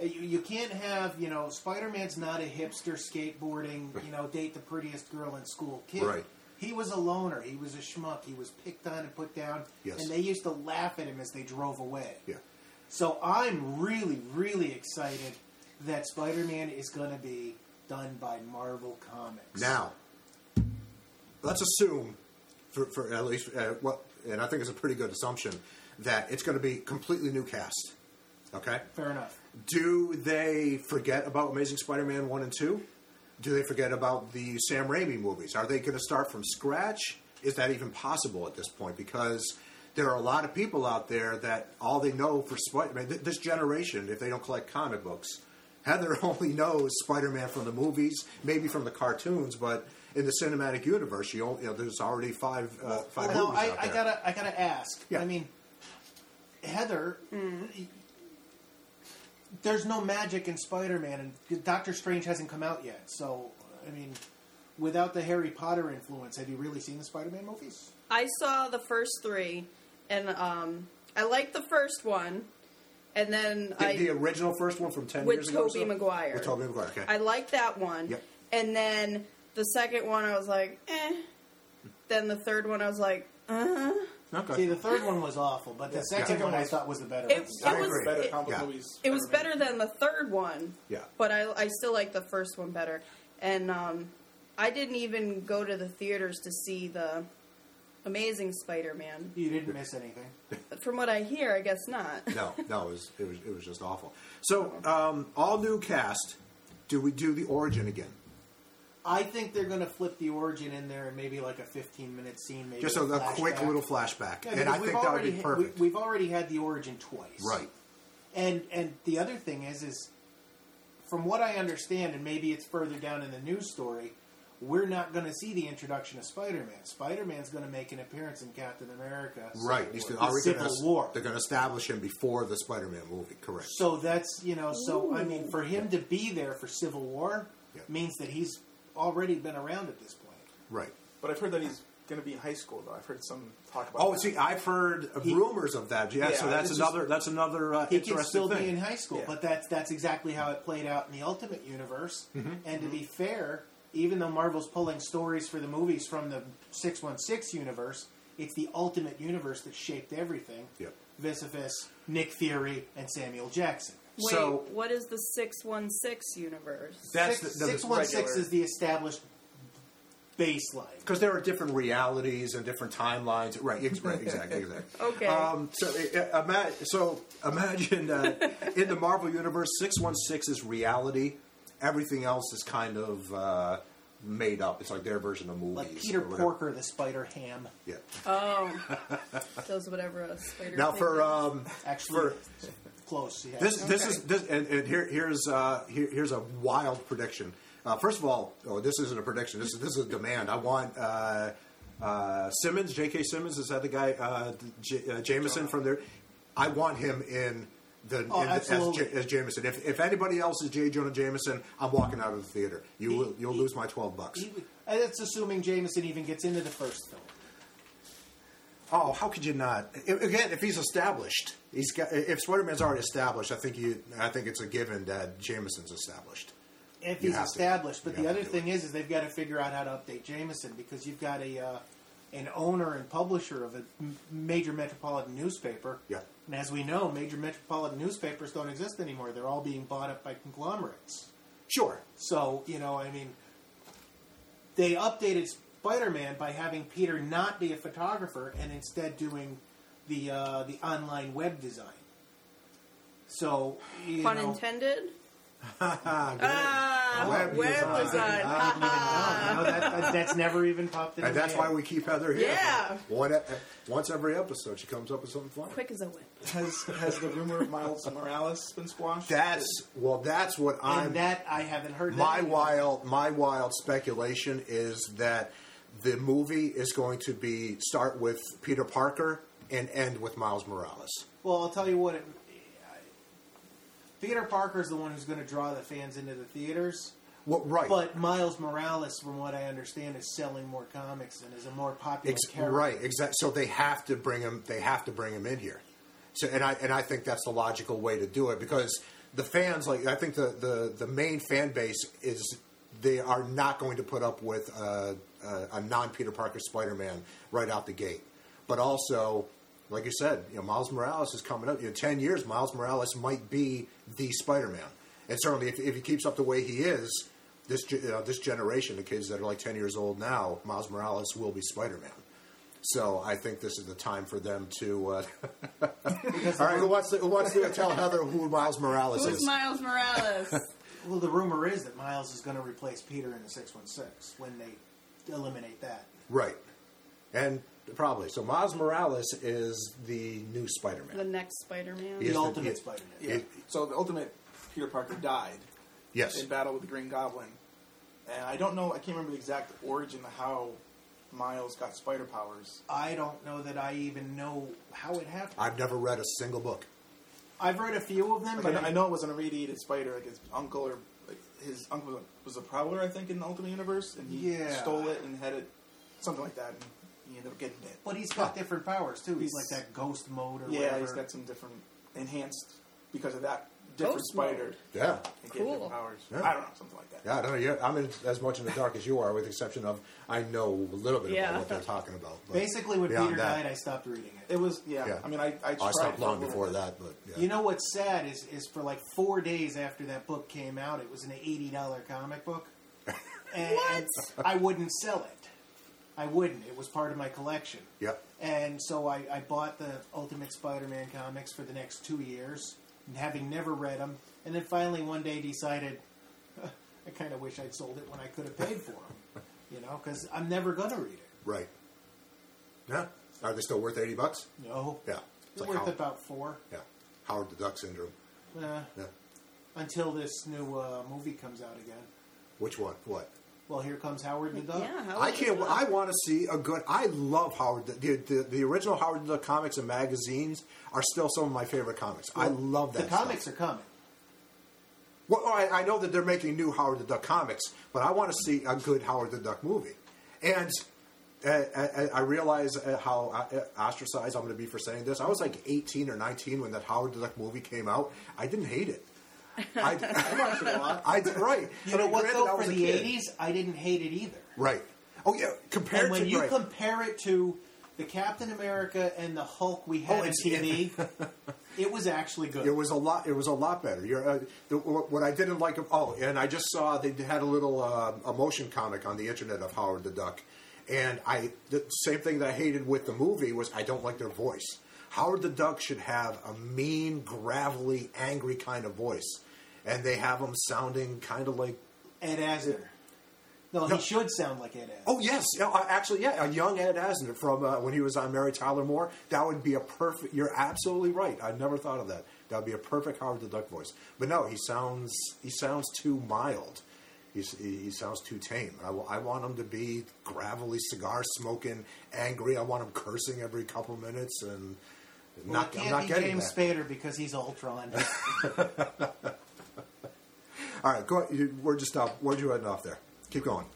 Uh, You, you can't have you know Spider-Man's not a hipster skateboarding you know date the prettiest girl in school kid. Right. He was a loner. He was a schmuck. He was picked on and put down. Yes. And they used to laugh at him as they drove away. Yeah. So I'm really, really excited that Spider-Man is going to be done by Marvel Comics. Now, let's assume, for, for at least, uh, what, and I think it's a pretty good assumption, that it's going to be completely new cast. Okay? fair enough. Do they forget about Amazing Spider Man 1 and 2? Do they forget about the Sam Raimi movies? Are they going to start from scratch? Is that even possible at this point? Because there are a lot of people out there that all they know for Spider Man, th- this generation, if they don't collect comic books, Heather only knows Spider Man from the movies, maybe from the cartoons, but in the cinematic universe, you, only, you know, there's already five, uh, five Well, movies I, out I gotta, I gotta ask. Yeah. I mean, Heather, there's no magic in Spider-Man, and Doctor Strange hasn't come out yet. So, I mean, without the Harry Potter influence, have you really seen the Spider-Man movies? I saw the first three, and um, I liked the first one, and then the, I the original first one from 10 with years ago? or Tobey so? Maguire. With Tobey Maguire, okay. I liked that one. Yep. And then the second one, I was like, eh. Then the third one, I was like, uh. okay. See, the third one was awful, but the second Second one I thought was the better It- one. it I was- agree. Better it- comic yeah. movies. It was better made. than the third one. Yeah. But I, I still like the first one better. And um, I didn't even go to the theaters to see the Amazing Spider-Man. You didn't miss anything. From what I hear, I guess not. No, no, it was it was it was just awful. So, um, all new cast. Do we do the origin again? I think they're going to flip the origin in there and maybe like a 15 minute scene, maybe Just a, a quick little flashback, Yeah, and I we've think that would already be ha- perfect. We, we've already had the origin twice, right. And and the other thing is, is from what I understand, and maybe it's further down in the news story, we're not going to see the introduction of Spider-Man. Spider-Man's going to make an appearance in Captain America, Right. Civil He's War. already Civil gonna, War. They're going to establish him before the Spider-Man movie. Correct. So that's you know, so I mean, for him to be there for Civil War Yeah. means that he's already been around at this point. Right. But I've heard that he's going to be in high school, though. I've heard some talk about. Oh, that. see, I've heard He- rumors of that. Yeah. Yeah, so that's it's another. that's another uh, He interesting can still thing. be in high school, Yeah. but that's that's exactly how it played out in the Ultimate Universe. Mm-hmm. And to be fair, even though Marvel's pulling stories for the movies from the six one six universe, it's the Ultimate Universe that shaped everything. Yep. Vis a vis Nick Fury and Samuel Jackson. Wait, So- what is the 616 universe? That's Six the- the- six one six regular. is the established baseline. because there are different realities and different timelines. Right, ex- right exactly, exactly. Okay. Um, so, uh, ima- so imagine uh, in the Marvel universe, six one six is reality. Everything else is kind of uh, made up. It's like their version of movies. Like Peter. Porker, the Spider Ham. Yeah. Oh. does whatever a spider Now for is. um, Actually, for close. Yeah. this, this Okay. is this, and, and here, here's uh, here, here's a wild prediction. Uh, first of all, oh, this isn't a prediction. This is this is a demand. I want uh, uh, Simmons, J.K. Simmons. Is that the guy? Uh, J- uh, Jameson from there. I want him in the Oh, in the, as. J- as Jameson. If, if anybody else is J. Jonah Jameson, I'm walking out of the theater. You will you'll lose my twelve bucks. He- and that's assuming Jameson even gets into the first film. Oh, how could you not? I- Again, if he's established, he's got. If Spider-Man's already established, I think you. I think it's a given that Jameson's established. if You he's have to. established. But the other thing is, is they've got to figure out how to update Jameson because you've got a uh, an owner and publisher of a m- major metropolitan newspaper. Yeah. And as we know, major metropolitan newspapers don't exist anymore. They're all being bought up by conglomerates. Sure. So you know, I mean, they updated Spider-Man by having Peter not be a photographer and instead doing the uh, the online web design. So you Pun know, intended. Ah. Ah, Web web, design. design. You know, that, that- that's never even popped in. and that's why we keep Heather here. Yeah. One, once every episode, she comes up with something fun. Quick as a whip. Has has the rumor of Miles Morales been squashed? That's well. That's what I'm. And that I haven't heard. my that wild, my wild speculation is that the movie is going to be start with Peter Parker and end with Miles Morales. Well, I'll tell you what. It, Peter Parker's the one who's going to draw the fans into the theaters. Well, right. But Miles Morales, from what I understand, is selling more comics and is a more popular Ex- character. right, exactly. So they have to bring him. They have to bring him in here. So, and I and I think that's the logical way to do it because the fans, like I think the the, the main fan base is they are not going to put up with uh, uh, a non Peter Parker Spider Man right out the gate. But also, like you said, you know, Miles Morales is coming up. In ten years, Miles Morales might be the Spider Man, and certainly if, if he keeps up the way he is, this ge- uh, this generation, the kids that are like ten years old now, Miles Morales will be Spider Man. So I think this is the time for them to. Uh, all right, who wants to, who wants to tell Heather who Miles Morales Who's is? Miles Morales? Well, the rumor is that Miles is going to replace Peter in the Six One Six when they eliminate that. right, and probably so. Miles Morales is the new Spider Man. the next Spider-Man. He The Ultimate yeah. Spider-Man. Yeah. It- so the ultimate Peter Parker died Yes, in battle with the Green Goblin, and I don't know. I can't remember the exact origin of how Miles got spider powers. I don't know that I even know how it happened. I've never read a single book. I've read a few of them, Like, but I, know, I know it wasn't a radiated spider. Like his uncle or like, his uncle was a, was a prowler, I think, in the Ultimate Universe, and he Yeah. stole it and had it, something like that, and he ended up getting bit. But he's got different powers too. He's, He's- like that ghost mode or Yeah, whatever. he's got some different enhanced because of that different Ghost spider. mode. Yeah, And Cool. different powers. Yeah. I don't know, something like that. yeah. I don't know. You're, I'm in as much in the dark as you are, with the exception of I know a little bit Yeah. about what they're talking about. but Basically, when beyond Peter that- died, I stopped reading it. It was yeah. Yeah. I mean, I I, oh, I stopped for a long little before bit. that, but yeah. You know what's sad is is for like four days after that book came out, it was an eighty dollar comic book, and I wouldn't sell it. I wouldn't. It was part of my collection, Yep. and so I, I bought the Ultimate Spider-Man comics for the next two years, and having never read them, and then finally one day decided, I kind of wish I'd sold it when I could have paid for them, you know, because I'm never gonna read it. Right. Yeah. Are they still worth eighty bucks? No, Yeah. It's it's like worth about four. Yeah. Howard the Duck syndrome. Uh, Yeah. until this new uh, movie comes out again. Which one? What? Well, here comes Howard the Duck. Yeah, how I can't. it? I want to see a good. I love Howard. The, the, the, the original Howard the Duck comics and magazines are still some of my favorite comics. I love that. The comics are coming. Well, I, I know that they're making new Howard the Duck comics, but I want to see a good Howard the Duck movie. And uh, I, I realize uh, how uh, ostracized I'm going to be for saying this. I was like 18 or 19 when that Howard the Duck movie came out. I didn't hate it. I, watched it a lot. I right. You know what, though? For the kid. 80s, I didn't hate it either. right? Oh yeah, compared And when to you right. compare it to the Captain America and the Hulk we had Oh, on TV, it was actually good. It was a lot. It was a lot better. You're, uh, the, what what I didn't like. Oh, and I just saw they had a little uh, a motion comic on the internet of Howard the Duck, and I the same thing that I hated with the movie was I don't like their voice. Howard the Duck should have a mean, gravelly, angry kind of voice, and they have him sounding kind of like. Ed Asner. No, No. he should sound like Ed Asner. Oh yes, yeah, uh, actually, yeah, a young Ed Asner from uh, when he was on Mary Tyler Moore. That would be a perfect. You're absolutely right. I never thought of that. That would be a perfect Howard the Duck voice. But no, he sounds he sounds too mild. He's, he, he sounds too tame. I, wa- I want him to be gravelly, cigar smoking, angry. I want him cursing every couple minutes, and Well, not, it I'm can't not be getting James that. Spader because he's Ultron. All right, go. Where'd you stop? Where'd you end off there? Keep going.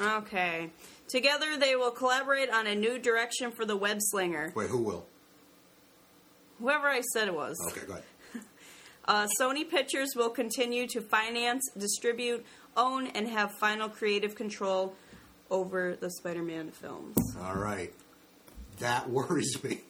Okay. Together, they will collaborate on a new direction for the web slinger. Wait, who will? Whoever I said it was. Okay, go ahead. Uh, Sony Pictures will continue to finance, distribute, own, and have final creative control over the Spider-Man films. All right, that worries me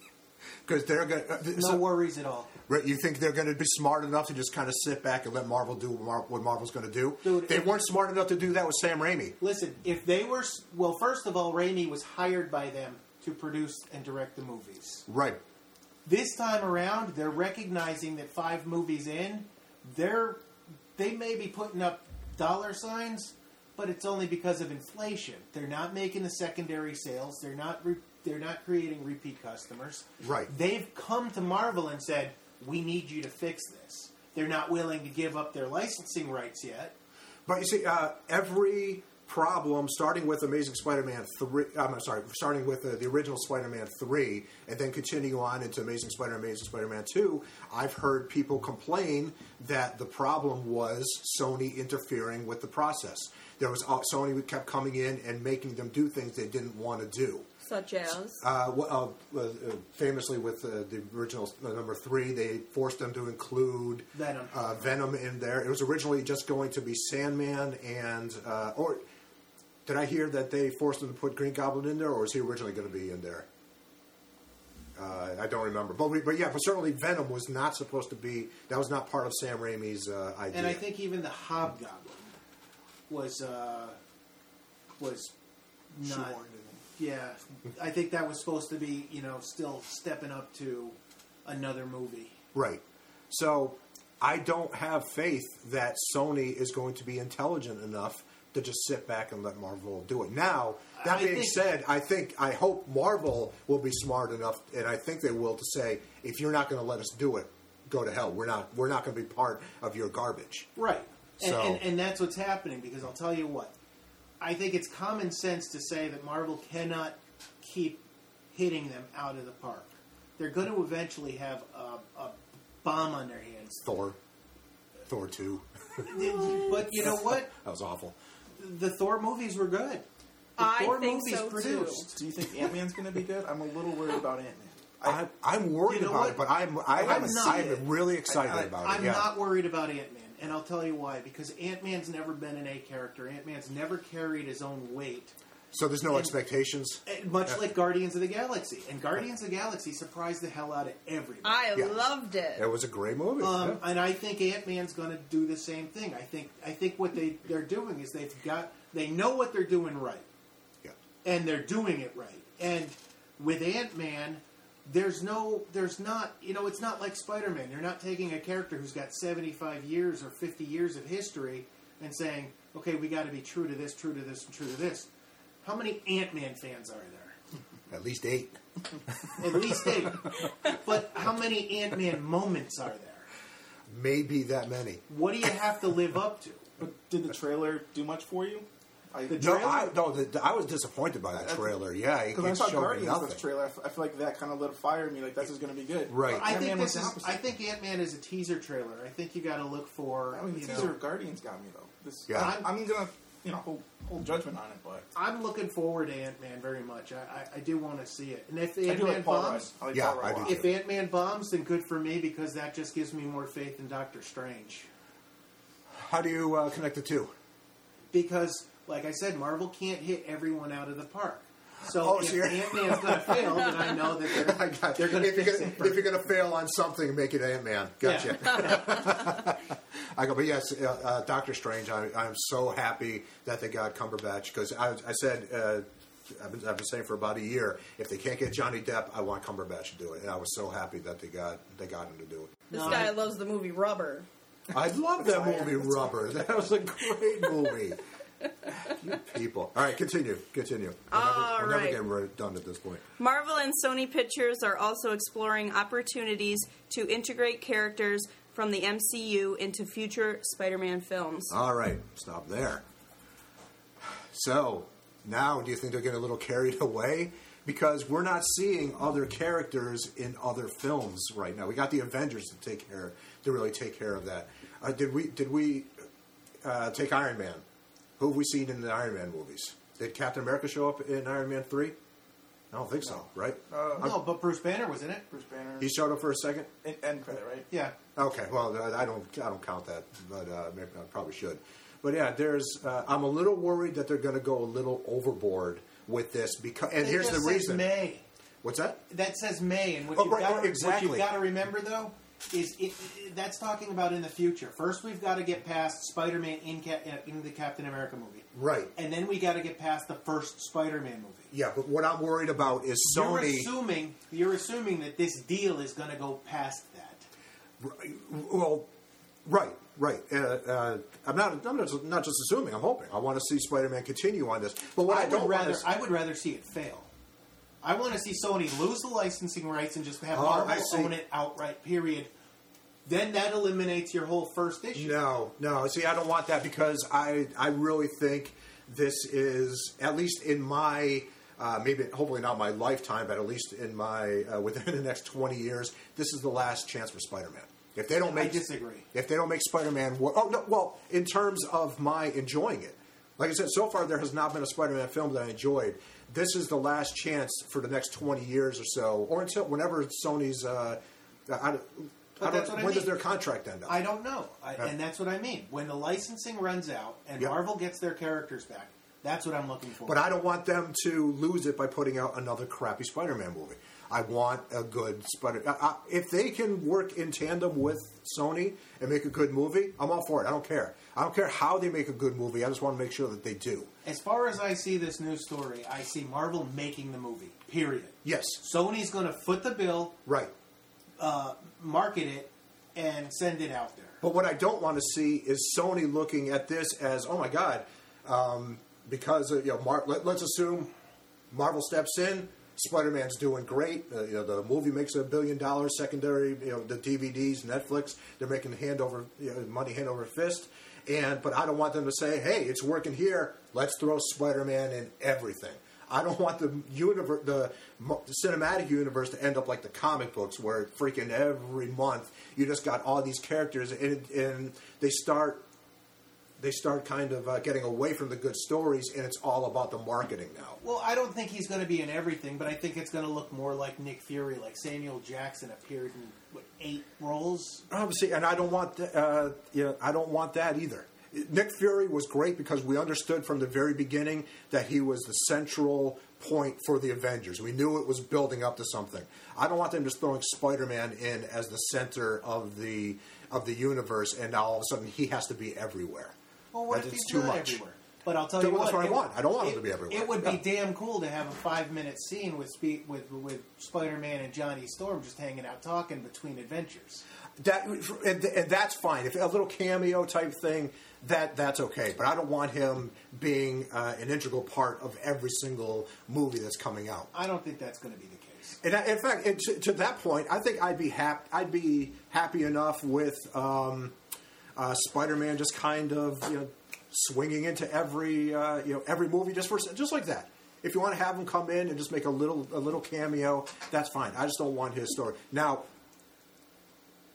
because they're going. Uh, to no worries at all. Right, you think they're going to be smart enough to just kind of sit back and let Marvel do what, Mar- what Marvel's going to do? Dude, they weren't smart enough to do that with Sam Raimi. Listen, if they were well, first of all, Raimi was hired by them to produce and direct the movies. Right. This time around, they're recognizing that five movies in, they're they may be putting up dollar signs, but it's only because of inflation. They're not making the secondary sales. They're not re- they're not creating repeat customers. Right. They've come to Marvel and said, "We need you to fix this." They're not willing to give up their licensing rights yet. But you see, uh, every problem, starting with Amazing Spider-Man three, I'm sorry, starting with uh, the original Spider-Man three, and then continue on into Amazing Spider-Man, Amazing Spider-Man two, I've heard people complain that the problem was Sony interfering with the process. There was uh, Sony kept coming in and making them do things they didn't want to do. Such as? Uh, wh- uh, uh, famously, with uh, the original uh, number three, they forced them to include Venom. uh, Venom in there. It was originally just going to be Sandman and uh, or did I hear that they forced them to put Green Goblin in there, or was he originally going to be in there? Uh, I don't remember, but we, but yeah, but certainly Venom was not supposed to be. That was not part of Sam Raimi's uh, idea. And I think even the Hobgoblin was uh, was not. Yeah, I think that was supposed to be you know still stepping up to another movie. Right. So I don't have faith that Sony is going to be intelligent enough to just sit back and let Marvel do it. Now, that I being said, I think I hope Marvel will be smart enough, and I think they will, to say if you're not going to let us do it, go to hell. We're not. We're not going to be part of your garbage. Right. And, So- and, and that's what's happening because I'll tell you what. I think it's common sense to say that Marvel cannot keep hitting them out of the park. They're going to eventually have a, a bomb on their hands. Thor, Thor two. But you know what? That was awful. The Thor movies were good. The I Thor think movies so, too. produced. Do you think Ant Man's going to be good? I'm a little worried about Ant Man. I, I'm worried You know about what? it, but I'm I, I'm I'm, really excited I- I- about it. I'm. Yeah. not worried about Ant Man, and I'll tell you why. Because Ant Man's never been an A character. Ant Man's never carried his own weight. so there's no expectations. Eh, Much like Guardians of the Galaxy. And Guardians of the Galaxy surprised the hell out of everybody. I Yeah. loved it. It was a great movie. Um, yeah. And I think Ant Man's going to do the same thing. I think I think what they they're doing is they've got they know what they're doing right, yeah. and they're doing it right. And with Ant Man, there's no there's not you know it's not like Spider Man. You're not taking a character who's got 75 years or 50 years of history and saying, okay, we got to be true to this, true to this, and true to this. How many Ant Man fans are there? At least eight. At least eight. but how many Ant Man moments are there? Maybe that many. What do you have to live up to? But did the trailer do much for you? I, The No. I no, the, the- I was disappointed by the That's- trailer. Yeah, it, Because I saw Guardians nothing. this trailer, I f- I feel like that kind of lit a fire in me. Like this is going to be good. Right. I Ant-Man think this is. I think Ant Man is a teaser trailer. I think you got to look for. I mean, the you teaser know, of Guardians got me though. This, Yeah. I'm, I'm gonna, you know, hold, hold judgment on it, but I'm looking forward to Ant Man very much. I, I, I do want to see it. And if Ant Man like bombs, I like Yeah, Paul Rudd I a do if Ant Man bombs, then good for me because that just gives me more faith in Doctor Strange. How do you uh, connect the two? Because, like I said, Marvel can't hit everyone out of the park. So Oh, if so you're- Ant Man's going to fail, then I know that they're, got they're going to if, you're fix gonna, it. if you're going to fail on something, make it Ant Man. Gotcha. I go, but yes, uh, uh, Doctor Strange. I, I'm so happy that they got Cumberbatch because I, I said uh, I've, been, I've been saying for about a year, if they can't get Johnny Depp, I want Cumberbatch to do it, and I was so happy that they got they got him to do it. This No, guy I- loves the movie Rubber. I love that movie, Rubber. That was a great movie. People. All right, continue. Continue. We'll never, All never right. get re- done at this point. Marvel and Sony Pictures are also exploring opportunities to integrate characters from the MCU into future Spider-Man films. All right, stop there. So now, do you think they're getting a little carried away? Because we're not seeing other characters in other films right now. We got the Avengers to take care to really take care of that. Uh, did we? Did we uh, take Iron Man? Who have we seen in the Iron Man movies? Did Captain America show up in Iron Man three? I don't think so. Right? Uh, No, but Bruce Banner was in it. Bruce Banner. He showed up for a second. in, end credit, right? Yeah. Okay, well, I don't, I don't count that, but uh, I probably should. But yeah, there's. Uh, I'm a little worried that they're going to go a little overboard with this because, and It here's the says reason. May. What's that? That says May, and what Oh, you've right, got right, what exactly. you've got to remember though is it, it- that's talking about in the future. First, we've got to get past Spider-Man in, Cap, in the Captain America movie, Right. and then we got to get past the first Spider-Man movie. Yeah, but what I'm worried about is Sony. You're assuming you're assuming that this deal is going to go past that. well, right, right. Uh, uh, I'm not. I'm not just, not just assuming. I'm hoping. I want to see Spider-Man continue on this. But what I, I, don't would rather I would rather see it fail. I want to see Sony lose the licensing rights and just have Oh, Marvel own it outright. Period. Then that eliminates your whole first issue. No, no. See, I don't want that because I, I really think this is at least in my, uh, maybe hopefully not my lifetime, but at least in my uh, within the next twenty years, this is the last chance for Spider-Man. If they don't I make, disagree. If they don't make Spider-Man, oh no, well, in terms of my enjoying it, like I said, so far there has not been a Spider-Man film that I enjoyed. This is the last chance for the next twenty years or so, or until whenever Sony's. Uh, I, I don't- But that's what I when does their contract end up? I don't know, I, Yeah. and that's what I mean. When the licensing runs out and Yeah. Marvel gets their characters back, that's what I'm looking for. But I don't want them to lose it by putting out another crappy Spider-Man movie. I want a good Spider. I, I, if they can work in tandem with Sony and make a good movie, I'm all for it. I don't care. I don't care how they make a good movie. I just want to make sure that they do. As far as I see this news story, I see Marvel making the movie. Period. Yes, Sony's going to foot the bill, right. uh, market it, and send it out there. But what I don't want to see is Sony looking at this as, oh my God, um, because uh, you know, Mar- let, us assume Marvel steps in, Spider-Man's doing great. Uh, you know, the movie makes a billion dollars. Secondary, you know, the DVDs, Netflix, they're making hand over you know, money hand over fist. And but I don't want them to say, hey, it's working here. Let's throw Spider-Man in everything. I don't want the universe, the, cinematic universe, to end up like the comic books, where freaking every month you just got all these characters, and, and they start they start kind of uh, getting away from the good stories, and it's all about the marketing now. Well, I don't think he's going to be in everything, but I think it's going to look more like Nick Fury, like Samuel Jackson appeared in what, eight roles. Obviously, and I don't want th- uh, you know, I don't want that either. Nick Fury was great because we understood from the very beginning that he was the central point for the Avengers. We knew it was building up to something. I don't want them just throwing Spider-Man in as the center of the of the universe, and now all of a sudden he has to be everywhere. Well, what That if he's too much. everywhere? But I'll tell Then you what, what I want. I don't want him it- to be everywhere. It would Yeah. be damn cool to have a five-minute scene with with with Spider-Man and Johnny Storm just hanging out talking between adventures. That and, and that's fine. If a little cameo type thing, that that's okay. But I don't want him being uh, an integral part of every single movie that's coming out. I don't think that's going to be the case. And I, in fact, to, to that point, I think I'd be happy. I'd be happy enough with um, uh, Spider-Man just kind of you know swinging into every uh, you know every movie just for just like that. If you want to have him come in and just make a little a little cameo, that's fine. I just don't want his story. Now,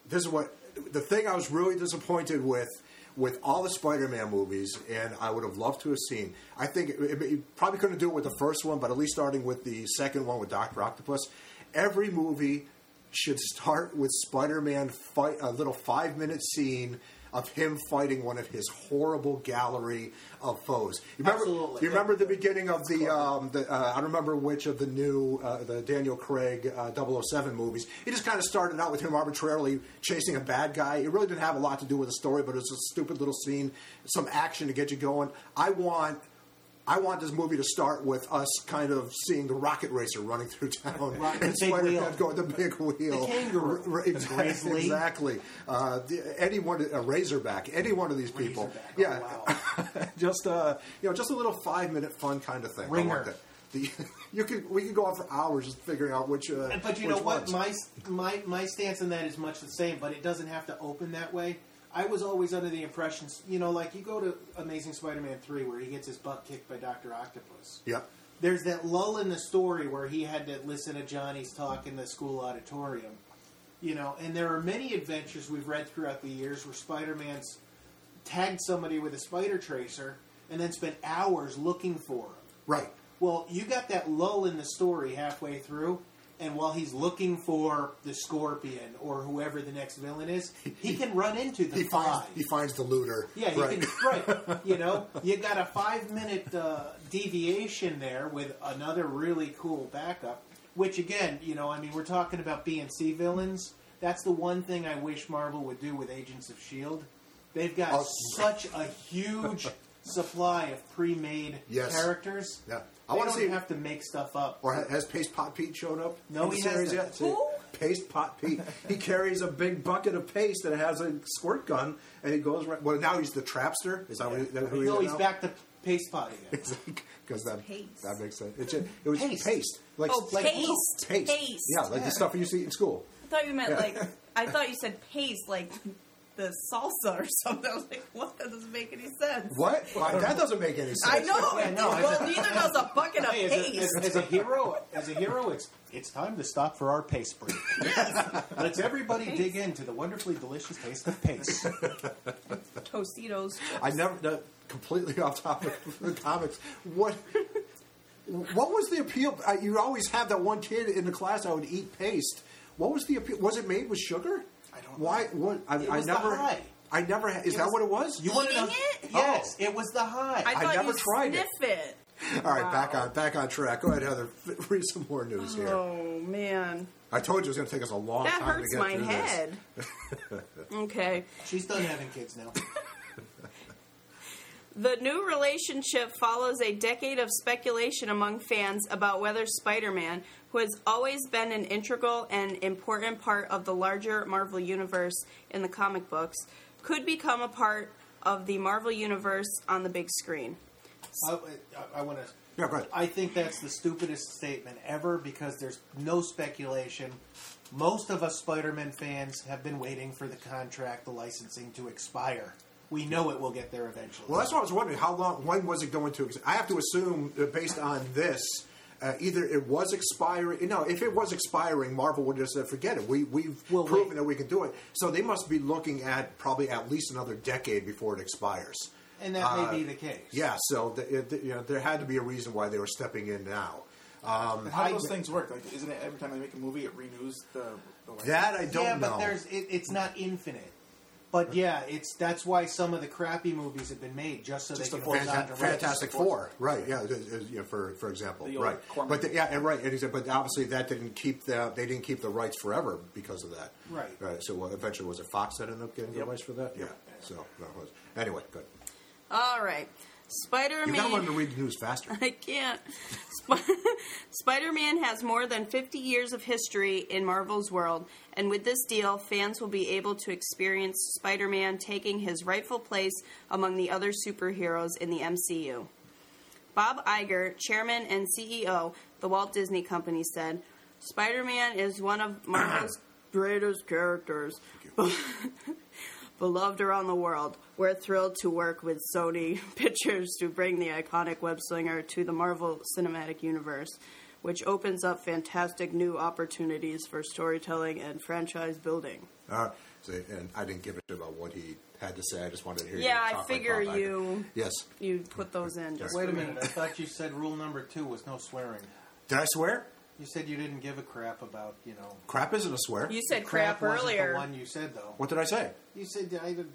this is what the thing I was really disappointed with with all the Spider-Man movies, and I would have loved to have seen. I think it, it, probably couldn't do it with the first one, but at least starting with the second one with Doctor Octopus, every movie should start with Spider-Man fight a little five-minute scene of him fighting one of his horrible gallery of foes. You remember? Absolutely. You remember the beginning of the um, the uh, I don't remember which of the new uh, the Daniel Craig uh, 007 movies. He just kind of started out with him arbitrarily chasing a bad guy. It really didn't have a lot to do with the story, but it was a stupid little scene, some action to get you going. I want. I want this movie to start with us kind of seeing the rocket racer running through town Right, the and big Spider-Man wheel. going the big wheel, The kangaroo. R- exactly, exactly. Uh, the, any one, a Razorback, any one of these people, Razorback, oh, yeah, wow. just uh, you know, just a little five minute fun kind of thing. Ringer. The, you could we could go on for hours just figuring out which. Uh, But you know what? ones. My my my stance on that is much the same, but it doesn't have to open that way. I was always under the impression, you know, like you go to Amazing Spider-Man three where he gets his butt kicked by Doctor Octopus. Yeah. There's that lull in the story where he had to listen to Johnny's talk in the school auditorium. You know, and there are many adventures we've read throughout the years where Spider-Man's tagged somebody with a spider tracer and then spent hours looking for him. Right. Well, you got that lull in the story halfway through, and while he's looking for the Scorpion or whoever the next villain is, he can run into the He finds five. he finds the looter. Yeah, he right. can. Right, you know, you got a five-minute uh, deviation there with another really cool backup. Which again, you know, I mean, we're talking about B and C villains. That's the one thing I wish Marvel would do with Agents of Shield. They've got Oh. such a huge supply of pre-made Yes. characters. Yeah. I I want don't to see. have to make stuff up. Or ha- has Paste Pot Pete showed up? No, in the he series hasn't. yet? See? Paste Pot Pete. he carries a big bucket of paste and has a squirt gun, and he goes right. Well, now he's the trapster. Is that, what he, that who he no, is he's now? back to paste pot again. because that Paste. that makes sense. It's a, it was Paste. paste, like Oh, like paste. paste. Paste. Yeah, like the stuff you used to eat in school. I thought you meant like I thought you said paste like the salsa or something. I was like, what? That doesn't make any sense. What? Why, that doesn't make any sense. I know. Yeah, no, well, a- neither does a bucket of Hey, as a, paste. as, as a hero, as a hero, it's it's time to stop for our paste break. Let's everybody dig into the wonderfully delicious taste of paste. Tostitos. I never no, completely off topic for the comics. What? What was the appeal? You always have that one kid in the class that would eat paste. What was the appeal? Was it made with sugar? I don't Why? What? I, It I was the never. high. I never. ha- Is that what it was? You want to know? Eating it? Oh. Yes, it was the high. I thought never you tried it. sniff it. All right, Wow. back on back on track. Go ahead, Heather. Read some more news here. Oh man, I told you it was going to take us a long that time to get my through head. okay. She's done having kids now. The new relationship follows a decade of speculation among fans about whether Spider Man, who has always been an integral and important part of the larger Marvel Universe in the comic books, could become a part of the Marvel Universe on the big screen. I, I, want to. Yeah, go ahead. I think that's the stupidest statement ever because there's no speculation. Most of us Spider-Man fans have been waiting for the contract, the licensing to expire. We know it will get there eventually. Well, that's what I was wondering. How long? When was it going to? ex- I have to assume, uh, based on this, uh, either it was expiring. You know, if it was expiring, Marvel would have said, "Forget it. We we've Well, proven wait. that we can do it." So they must be looking at probably at least another decade before it expires. and that uh, may be the case. Yeah. So th- it, you know, there had to be a reason why they were stepping in now. Um, How do those things work? Like, isn't it every time they make a movie, it renews the? the license? that I don't yeah, know. but there's it, it's not infinite. But yeah, it's that's why some of the crappy movies have been made just so Just they can hold on Fanta- to rights. Fantastic Four, right? Yeah, it is- it is, you know, for for example, The right? Corman. But the, yeah, and right, and he said, but obviously that didn't keep the they didn't keep the rights forever because of that, Right. so uh, eventually, was it Fox that ended up getting the rights for that? Yeah. So that was anyway. Good. All right. Spider You gotta learn to read the news faster. I can't. Sp- Spider Man has more than 50 years of history in Marvel's world, and with this deal, fans will be able to experience Spider Man taking his rightful place among the other superheroes in the MCU. Bob Iger, chairman and CEO, of the Walt Disney Company, said Spider Man is one of Marvel's greatest characters. Beloved around the world, we're thrilled to work with Sony Pictures to bring the iconic web slinger to the Marvel Cinematic Universe, which opens up fantastic new opportunities for storytelling and franchise building. Uh, so, and I didn't give a shit about what he had to say. I just wanted to hear. Yeah, I talk like figure Bob you Yes. you put those in. Just Wait a minute, I thought you said rule number two was no swearing. Did I swear? You said you didn't give a crap about you know. Crap isn't a swear. You said crap, wasn't earlier. The one you said though. what did I say? You said I did.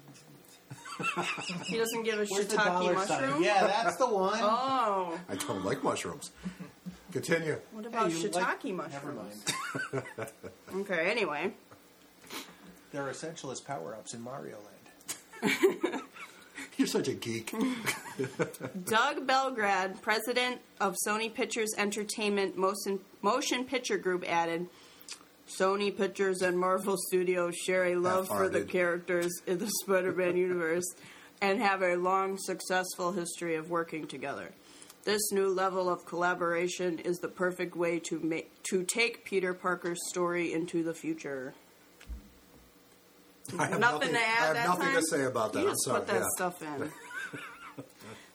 He doesn't give a Where's the shiitake dollar mushroom. sign? Yeah, that's the one. Oh, I don't like mushrooms. Continue. what about you shiitake like- mushrooms? Never mind. Okay, anyway. They're essential as power ups in Mario Land. You're such a geek. Doug Belgrad, president of Sony Pictures Entertainment Motion, Motion Picture Group, added Sony Pictures and Marvel Studios share a love for the characters in the Spider Man universe and have a long, successful history of working together. This new level of collaboration is the perfect way to make to take Peter Parker's story into the future. I have nothing, nothing- to add I have that nothing to say about that. You I'm just sorry, put that yeah. stuff in.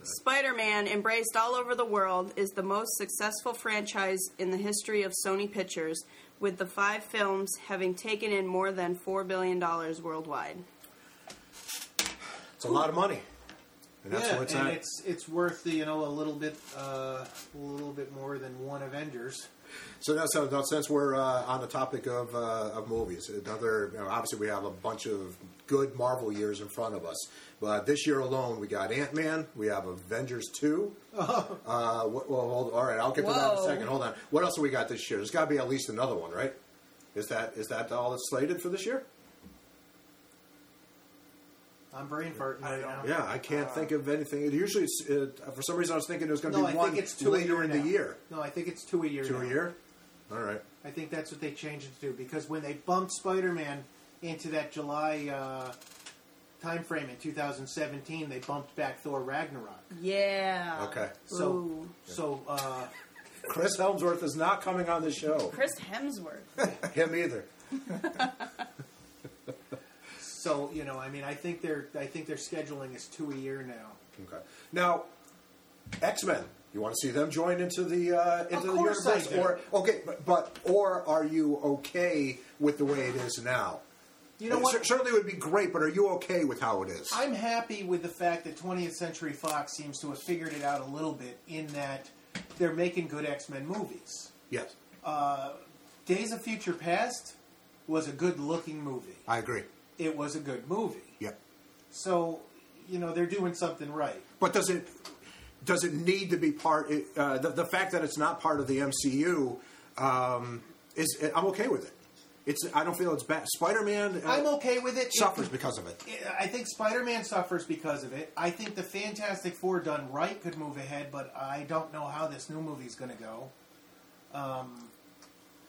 Spider-Man, embraced all over the world, is the most successful franchise in the history of Sony Pictures, with the five films having taken in more than four billion dollars worldwide. It's a lot of money. And that's yeah, what's and at. it's it's worth you know a little bit uh, a little bit more than one Avengers. So now, so now since we're uh, on the topic of, uh, of movies, another you know, obviously we have a bunch of good Marvel years in front of us. But this year alone, we got Ant Man, we have Avengers two. uh, well, hold, all right, I'll get to that in a second. Hold on. What else do we got this year? There's got to be at least another one, right? Is that is that all that's slated for this year? I'm brain farting right now. Yeah, I can't think of anything. Usually, it's, uh, for some reason, I was thinking it was going to No, be I one think it's two a later year in now. the year. No, I think it's two a year. Two a now. year. All right. I think that's what they changed it to because when they bumped Spider-Man into that July uh, time frame in 2017, they bumped back Thor Ragnarok. Yeah. Okay. So, Ooh. so uh, Chris Helmsworth is not coming on the show. Chris Hemsworth. Him either. so you know, I mean, I think they're I think their scheduling is two a year now. Okay. Now, X Men. You want to see them join into the uh, into the universe, or okay, but, but or are you okay with the way it is now? You know It what? certainly would be great, but are you okay with how it is? I'm happy with the fact that 20th Century Fox seems to have figured it out a little bit in that they're making good X Men movies. yes, Days of Future Past was a good looking movie. I agree. It was a good movie. Yeah, So, you know, they're doing something right. but does it does it need to be part? Uh, the, the fact that it's not part of the MCU um, is I'm okay with it. It's I don't feel it's bad. Spider Man uh, I'm okay with it. suffers because of it. I think Spider Man suffers because of it. I think the Fantastic Four done right could move ahead, but I don't know how this new movie's going to go.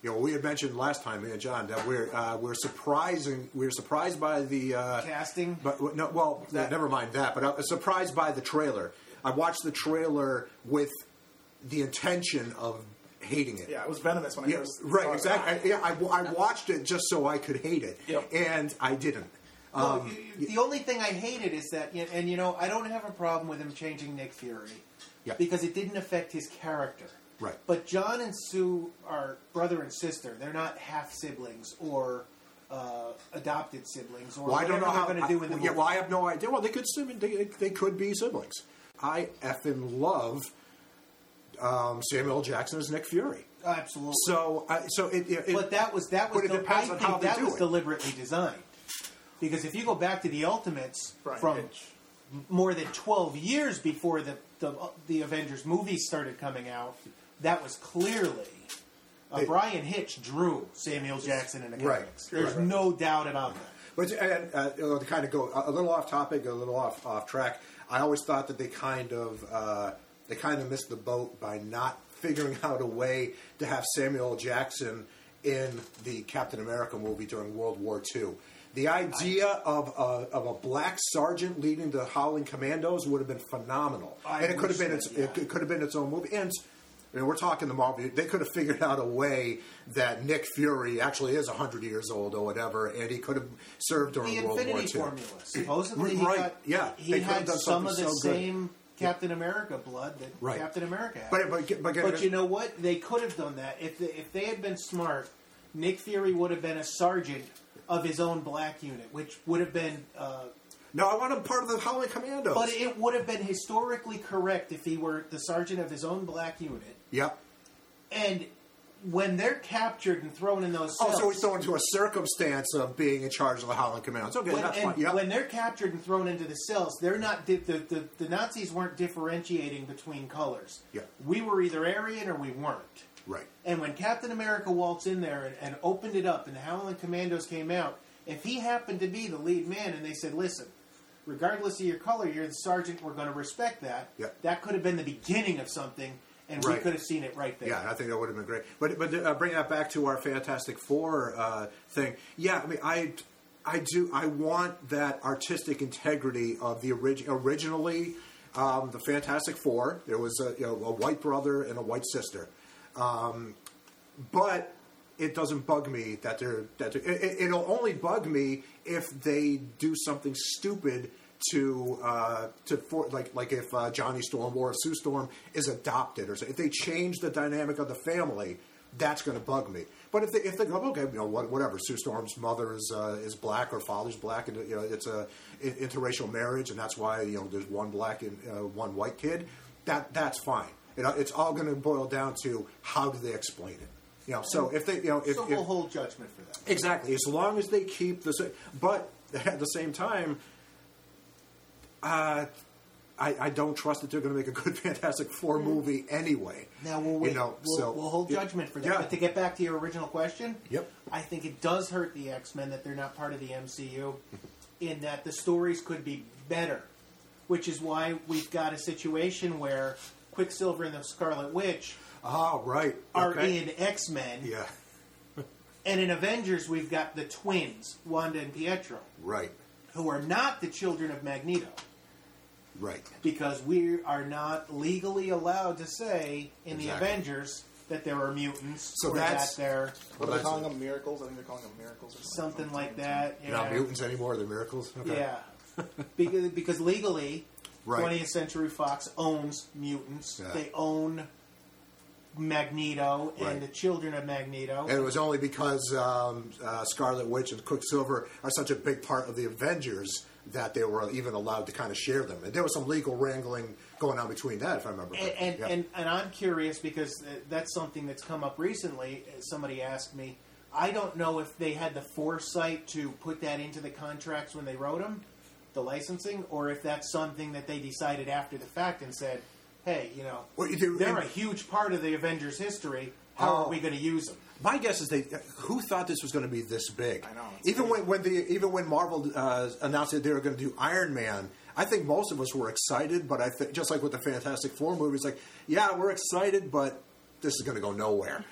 You know, we had mentioned last time, me and John, that we're uh, we're surprising we're surprised by the uh, Casting? But no, well, That- never mind that. But I was surprised by the trailer. I watched the trailer with the intention of hating it. Yeah, it was venomous when I Yeah, first right, exactly. I, yeah, I, I watched it just so I could hate it, Yep. and I didn't. Well, Um, the only thing I hated is that, and you know, I don't have a problem with him changing Nick Fury Yeah. because it didn't affect his character. Right. But John and Sue are brother and sister. They're not half siblings or uh, adopted siblings or Well, I don't whatever know how. they're going to do in the I, movie. yeah, well, I have no idea. Well, they could they, they could be siblings. I effing love um, Samuel Jackson as Nick Fury. Absolutely. So, uh, so it, it, but that was that was but it the, depends I on think how they that was it. deliberately designed. Because if you go back to the Ultimates Bryan from Hitch. more than twelve years before the the, the Avengers movies started coming out, that was clearly. Uh, They- Bryan Hitch drew Samuel Jackson in the Right, comics. There's right, right. no doubt about that. But and, uh, to kind of go a little off topic, a little off off track. I always thought that they kind of uh, they kind of missed the boat by not figuring out a way to have Samuel Jackson in the Captain America movie during World War II. The idea of a, of a black sergeant leading the Howling Commandos would have been phenomenal, I and it could have been that, its, yeah. it could have been its own movie. And I mean, we're talking the Marvel. They could have figured out a way that Nick Fury actually is hundred years old or whatever, and he could have served during The World War II. Infinity Formula. Supposedly, he Right, got, yeah. he They had done some of the so same Captain America blood that Right. Captain America had. But but, but, But you know what? They could have done that if they, if they had been smart. Nick Fury would have been a sergeant of his own black unit, which would have been. Uh, no, I want him part of the Howling Commandos. but it would have been historically correct if he were the sergeant of his own black unit. Yep. And when they're captured and thrown in those cells, Oh, so he's thrown into a circumstance of being in charge of the Howling Commandos. Okay, when, that's fine. Yep. when they're captured and thrown into the cells, they're not di- the, the the Nazis weren't differentiating between colors. Yeah. we were either Aryan or we weren't. right. And when Captain America waltzed in there and, and opened it up, and the Howling Commandos came out, if he happened to be the lead man, and they said, "Listen, regardless of your color, you're the sergeant. We're going to respect that." Yeah. That could have been the beginning of something, and we could have seen it right there. Yeah, I think that would have been great. But but uh, bring that back to our Fantastic Four uh, thing. Yeah, I mean, I I do I want that artistic integrity of the orig- originally um, the Fantastic Four. There was a, you know, a white brother and a white sister, um, but it doesn't bug me that they're that they're, it- it'll only bug me if they do something stupid to uh, to for, like like if uh, Johnny Storm or Sue Storm is adopted or so. if they change the dynamic of the family, that's going to bug me. But if they if they go okay, you know what, whatever, Sue Storm's mother is uh, is black or father's black, and you know it's a interracial marriage, and that's why you know there's one black and uh, one white kid. That that's fine. You know, it's all going to boil down to how do they explain it. You know, so if they you know if, so we'll hold judgment for that. Exactly. As long as they keep the. But at the same time, uh, I, I don't trust that they're going to make a good Fantastic Four movie anyway. Now we'll wait. You know, we'll, so we'll hold judgment for that. Yeah. But to get back to your original question, Yep. I think it does hurt the X Men that they're not part of the MCU, in that the stories could be better, which is why we've got a situation where Quicksilver and the Scarlet Witch Oh, right. are Okay. in X Men, Yeah. and in Avengers we've got the twins Wanda and Pietro, Right. who are not the children of Magneto. Right. because we are not legally allowed to say in the Avengers that there are mutants So or that's- that they're What are Well, they calling that's- them? Miracles? I think they're calling them miracles or something like that. They're not yeah. mutants anymore. They're miracles. Okay. Yeah, because, because legally, Right. 20th Century Fox owns mutants. Yeah. They own Magneto and Right. the children of Magneto. And it was only because um, uh, Scarlet Witch and Quicksilver are such a big part of the Avengers that they were even allowed to kind of share them. And there was some legal wrangling going on between that, if I remember. and, and, Yeah. and, and I'm curious because uh, that's something that's come up recently. Somebody asked me. I don't know if they had the foresight to put that into the contracts when they wrote them, the licensing, or if that's something that they decided after the fact and said, "Hey, you know, Well, they're a huge part of the Avengers history. How Oh. are we going to use them?" My guess is they. Who thought this was going to be this big? I know, Even crazy. when, when the even when Marvel uh, announced that they were going to do Iron Man, I think most of us were excited. But I think just like with the Fantastic Four movies, like yeah, we're excited, but this is going to go nowhere.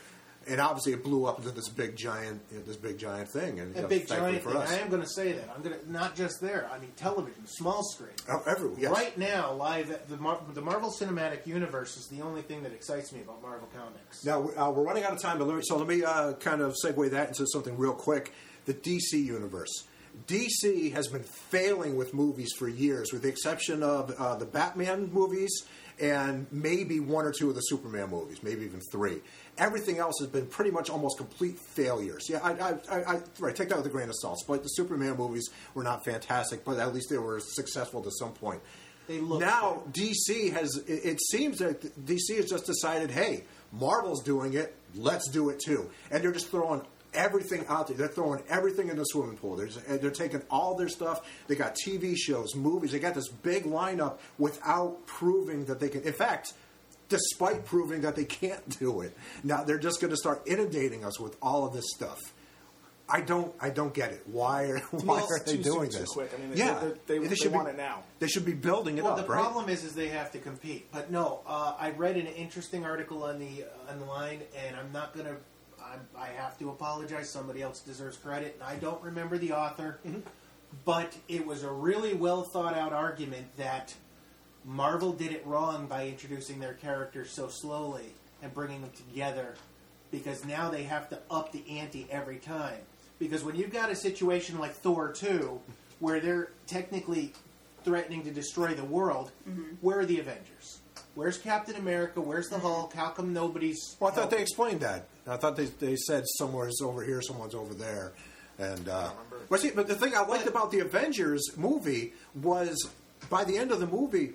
And obviously, it blew up into this big giant, you know, this big giant thing, and you A know, big giant for thing. us. I am going to say that. I'm going to not just there. I mean, television, small screen. Oh, everywhere, yes. Right now, live the Mar- the Marvel Cinematic Universe is the only thing that excites me about Marvel Comics. Now uh, we're running out of time, but let me, so let me uh, kind of segue that into something real quick: the DC universe. DC has been failing with movies for years, with the exception of uh, the Batman movies and maybe one or two of the Superman movies, maybe even three. Everything else has been pretty much almost complete failures. Yeah, I, I, I, I right, take that with a grain of salt. But the Superman movies were not fantastic, but at least they were successful to some point. They look now DC has. It, it seems that DC has just decided, hey, Marvel's doing it, let's do it too, and they're just throwing everything out there. They're throwing everything in the swimming pool. They're, just, they're taking all their stuff. They got TV shows, movies. They got this big lineup without proving that they can. In fact. Despite proving that they can't do it, now they're just going to start inundating us with all of this stuff. I don't, I don't get it. Why are, why Well, are they too doing soon, too this? quick. I mean, they- yeah, they- they- they should want be, it now. They should be building it Well, up, the right? problem is, is they have to compete. But no, uh, I read an interesting article on the on the line, and I'm not gonna. I'm, I have to apologize. Somebody else deserves credit, and I don't remember the author. But it was a really well thought out argument that Marvel did it wrong by introducing their characters so slowly and bringing them together, because now they have to up the ante every time. Because when you've got a situation like Thor two, where they're technically threatening to destroy the world, where are the Avengers? Where's Captain America? Where's the Hulk? How come nobody's? Well, I thought they explained that. I thought they, they said someone's over here, someone's over there, and uh, remember. but see, but the thing I liked about the Avengers movie was by the end of the movie,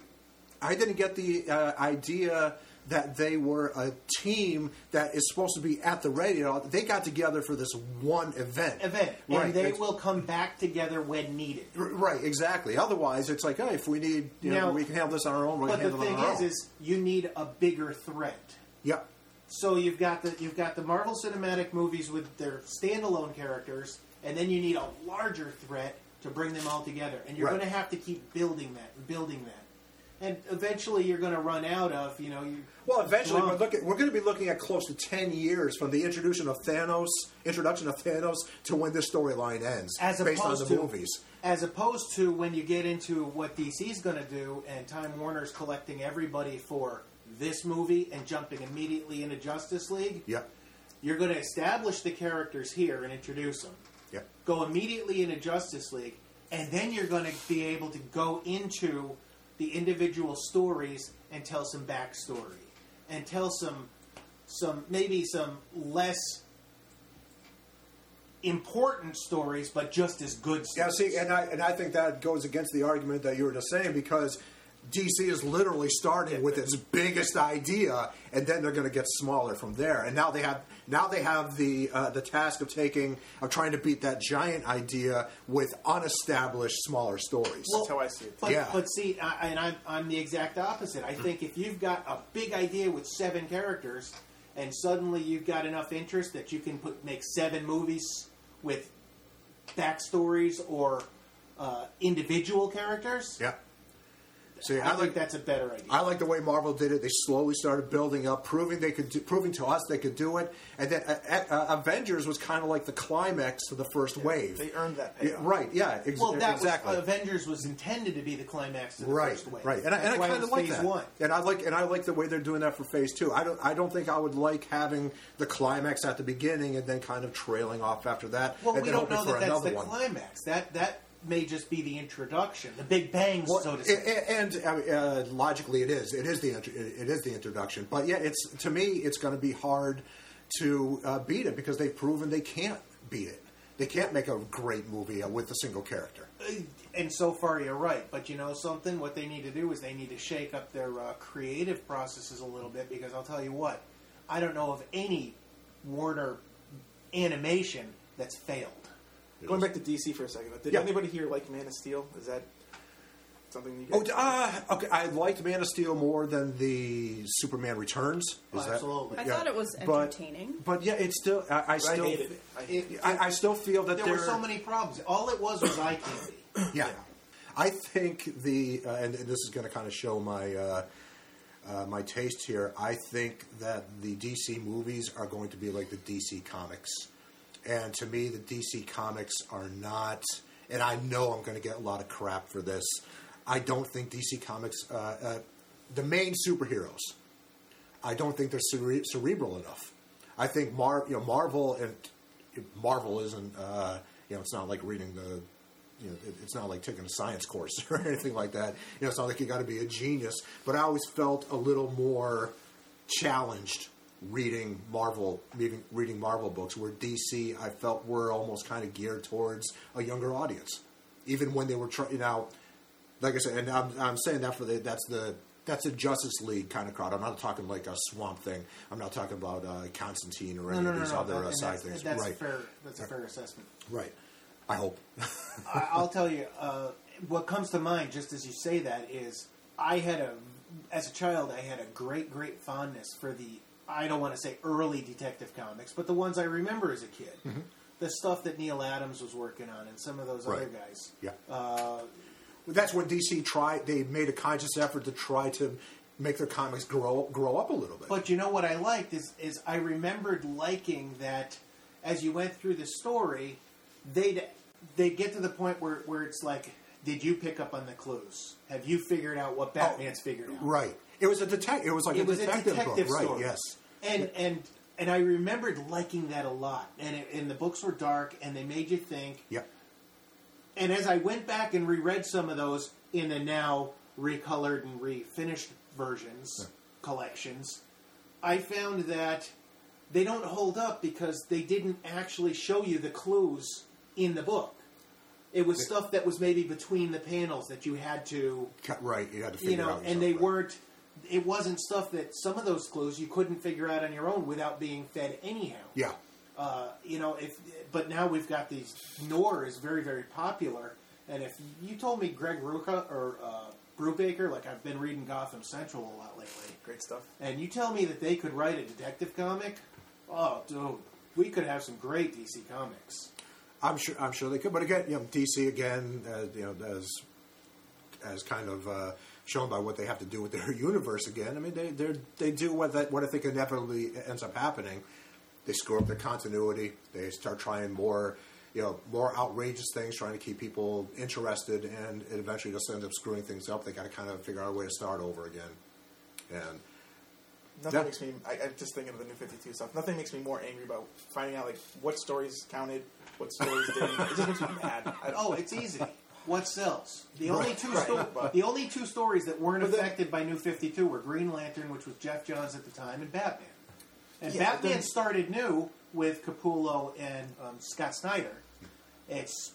I didn't get the uh, idea that they were a team that is supposed to be at the radio. They got together for this one event. event, and they It's- will come back together when needed. R- Right, exactly. Otherwise, it's like, hey, if we need, you know, we can handle this on our own. We But can the handle it thing on is, own. is you need a bigger threat. yep. So you've got the you've got the Marvel Cinematic movies with their standalone characters, and then you need a larger threat to bring them all together. And you're Right. going to have to keep building that and building that. And eventually, you're going to run out of you know. You, Well, eventually, we're, looking, we're going to be looking at close to ten years from the introduction of Thanos, introduction of Thanos, to when this storyline ends, as based on opposed the to movies. as opposed to when you get into what DC's going to do, and Time Warner's collecting everybody for this movie and jumping immediately into Justice League. Yep. You're going to establish the characters here and introduce them. Yeah. Go immediately into Justice League, and then you're going to be able to go into the individual stories and tell some backstory and tell some some maybe some less important stories, but just as good. Yeah, see, and I and I think that goes against the argument that you were just saying because DC is literally starting with its biggest idea, and then they're going to get smaller from there. And now they have now they have the uh, the task of taking of trying to beat that giant idea with unestablished smaller stories. That's how I see it. But, Yeah. but see, I, and I'm, I'm the exact opposite. I think if you've got a big idea with seven characters, and suddenly you've got enough interest that you can put make seven movies with backstories or uh, individual characters, yeah. See, I, I think like that's a better idea. I like the way Marvel did it. They slowly started building up, proving they could, do, proving to us they could do it. And then uh, uh, Avengers was kind of like the climax to the first wave. They earned that Yeah, payoff. right? Yeah, ex- well, that exactly. was Avengers was intended to be the climax to the right, first wave. right, and I, and I kind of like phase that. one. And I like and I like the way they're doing that for Phase Two. I don't I don't think I would like having the climax at the beginning and then kind of trailing off after that. Well, and we don't know that that's the one. climax. That that may just be the introduction, the big bang, Well, so to say. a- and uh, uh, logically, it is. It is the it is the introduction. But yeah, it's to me, it's going to be hard to uh, beat it because they've proven they can't beat it. They can't make a great movie uh, with a single character. and so far you're right but you know something what they need to do is they need to shake up their uh, creative processes a little bit because i'll tell you what i don't know of any warner animation that's failed Going back to DC for a second, did Yeah. anybody here like Man of Steel? Is that something you Oh, guys? uh, okay. I liked Man of Steel more than the Superman Returns. Is Oh, that- absolutely. I yeah. thought it was entertaining. But, yeah, it's still. I, I I still. hated it. I hated it. I, I still feel that there there were so many problems all it was was eye candy Yeah. I think the uh, and this is going to kind of show my uh, uh, my taste here. I think that the DC movies are going to be like the DC comics, and to me, the DC comics are not. And I know I'm going to get a lot of crap for this. I don't think DC comics, uh, uh, the main superheroes, I don't think they're cere- cerebral enough. I think Mar, you know, Marvel and Marvel isn't, uh, you know, it's not like reading the, you know, it, it's not like taking a science course or anything like that. You know, it's not like you got to be a genius. But I always felt a little more challenged reading Marvel, reading, reading Marvel books. Where DC, I felt were almost kind of geared towards a younger audience, even when they were trying. You know, like I said, and I'm, I'm saying that for the that's the that's a Justice League kind of crowd. I'm not talking like a Swamp Thing. I'm not talking about uh, Constantine or any no of these no other uh, side that's, things. that's right, fair that's a fair assessment right. I hope. I, I'll tell you, uh, what comes to mind just as you say that is I had a, as a child, I had a great, great fondness for the, I don't want to say early Detective Comics, but the ones I remember as a kid. The stuff that Neal Adams was working on and some of those other guys. Yeah. Uh, That's when DC tried. They made a conscious effort to try to make their comics grow grow up a little bit. But you know what I liked is is I remembered liking that as you went through the story, they'd they get to the point where, where it's like, did you pick up on the clues? Have you figured out what Batman's figured out? right. It was a detective. It was like it a was detective, a detective book. story. Right. Yes. and and and I remembered liking that a lot. And it, and the books were dark, and they made you think. Yep. And as I went back and reread some of those in the now recolored and refinished versions collections, I found that they don't hold up because they didn't actually show you the clues in the book. It was stuff that was maybe between the panels that you had to Cut- Right. You had to figure you know, out. and they right. weren't. It wasn't stuff that some of those clues you couldn't figure out on your own without being fed anyhow. Yeah. Uh, you know, if but now we've got these. Noir is very very popular, and if you told me Greg Rucka or uh, Brubaker, like I've been reading Gotham Central a lot lately, Great stuff. and you tell me that they could write a detective comic, oh dude, we could have some great DC comics. I'm sure. I'm sure they could. But again, you know, DC again, uh, you know, as as kind of uh, shown by what they have to do with their universe again. I mean, they they they do what that what I think inevitably ends up happening. They screw up their continuity. They start trying more, you know, more outrageous things, trying to keep people interested, and it eventually just ends up screwing things up. They got to kind of figure out a way to start over again. And Nothing Yeah. makes me. I, I'm just thinking of the new 52 stuff. Nothing makes me more angry about finding out like what stories counted, what stories didn't. It just makes me mad. I, Oh, it's easy. What sells? The only two right, sto- the only two stories that weren't But affected by New Fifty Two were Green Lantern, which was Geoff Johns at the time, and Batman. And Yeah, Batman then- started new with Capullo and um, Scott Snyder. It's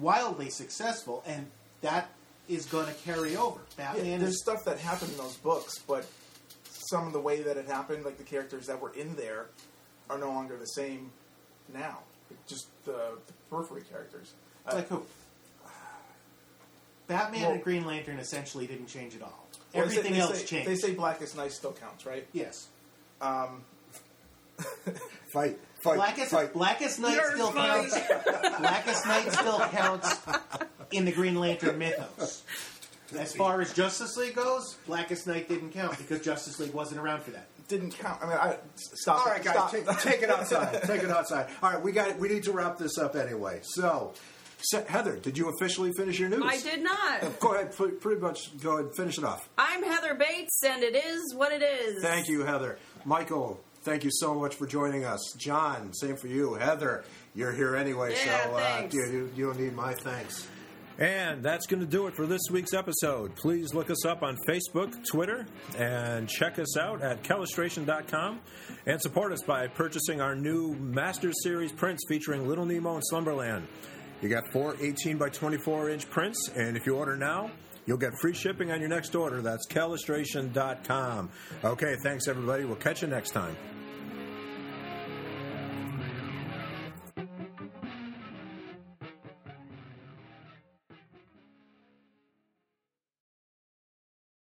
wildly successful, and that is going to carry over. yeah, Batman there's is stuff that happened in those books, but some of the way that it happened, like the characters that were in there, are no longer the same now. Just the, the periphery characters. Uh, like who? Batman Well- and Green Lantern essentially didn't change at all. well, they say- Everything they else say, changed. They say Blackest Night still counts, right? yes. Um, fight, fight, Blackest, fight. Blackest Night You're still funny. counts. Blackest Night still counts in the Green Lantern mythos. As far as Justice League goes, Blackest Night didn't count because Justice League wasn't around for that. Didn't count. I mean, I stop. All right, guys, stop. take, take it outside. take it outside. All right, we got. It. We need to wrap this up anyway. So, Se- Heather, did you officially finish your news? I did not. Go ahead. Pretty much. Go ahead. And finish it off. I'm Heather Bates, and it is what it is. Thank you, Heather. Michael, thank you so much for joining us. John, same for you. Heather, you're here anyway, Yeah, so uh, you, you, you don't need my thanks. And that's going to do it for this week's episode. Please look us up on Facebook, Twitter, and check us out at kellustration.com and support us by purchasing our new Master Series prints featuring Little Nemo in Slumberland. You got four 18 by 24 inch prints, and if you order now, you'll get free shipping on your next order. That's kellustration.com. Okay, thanks everybody. We'll catch you next time.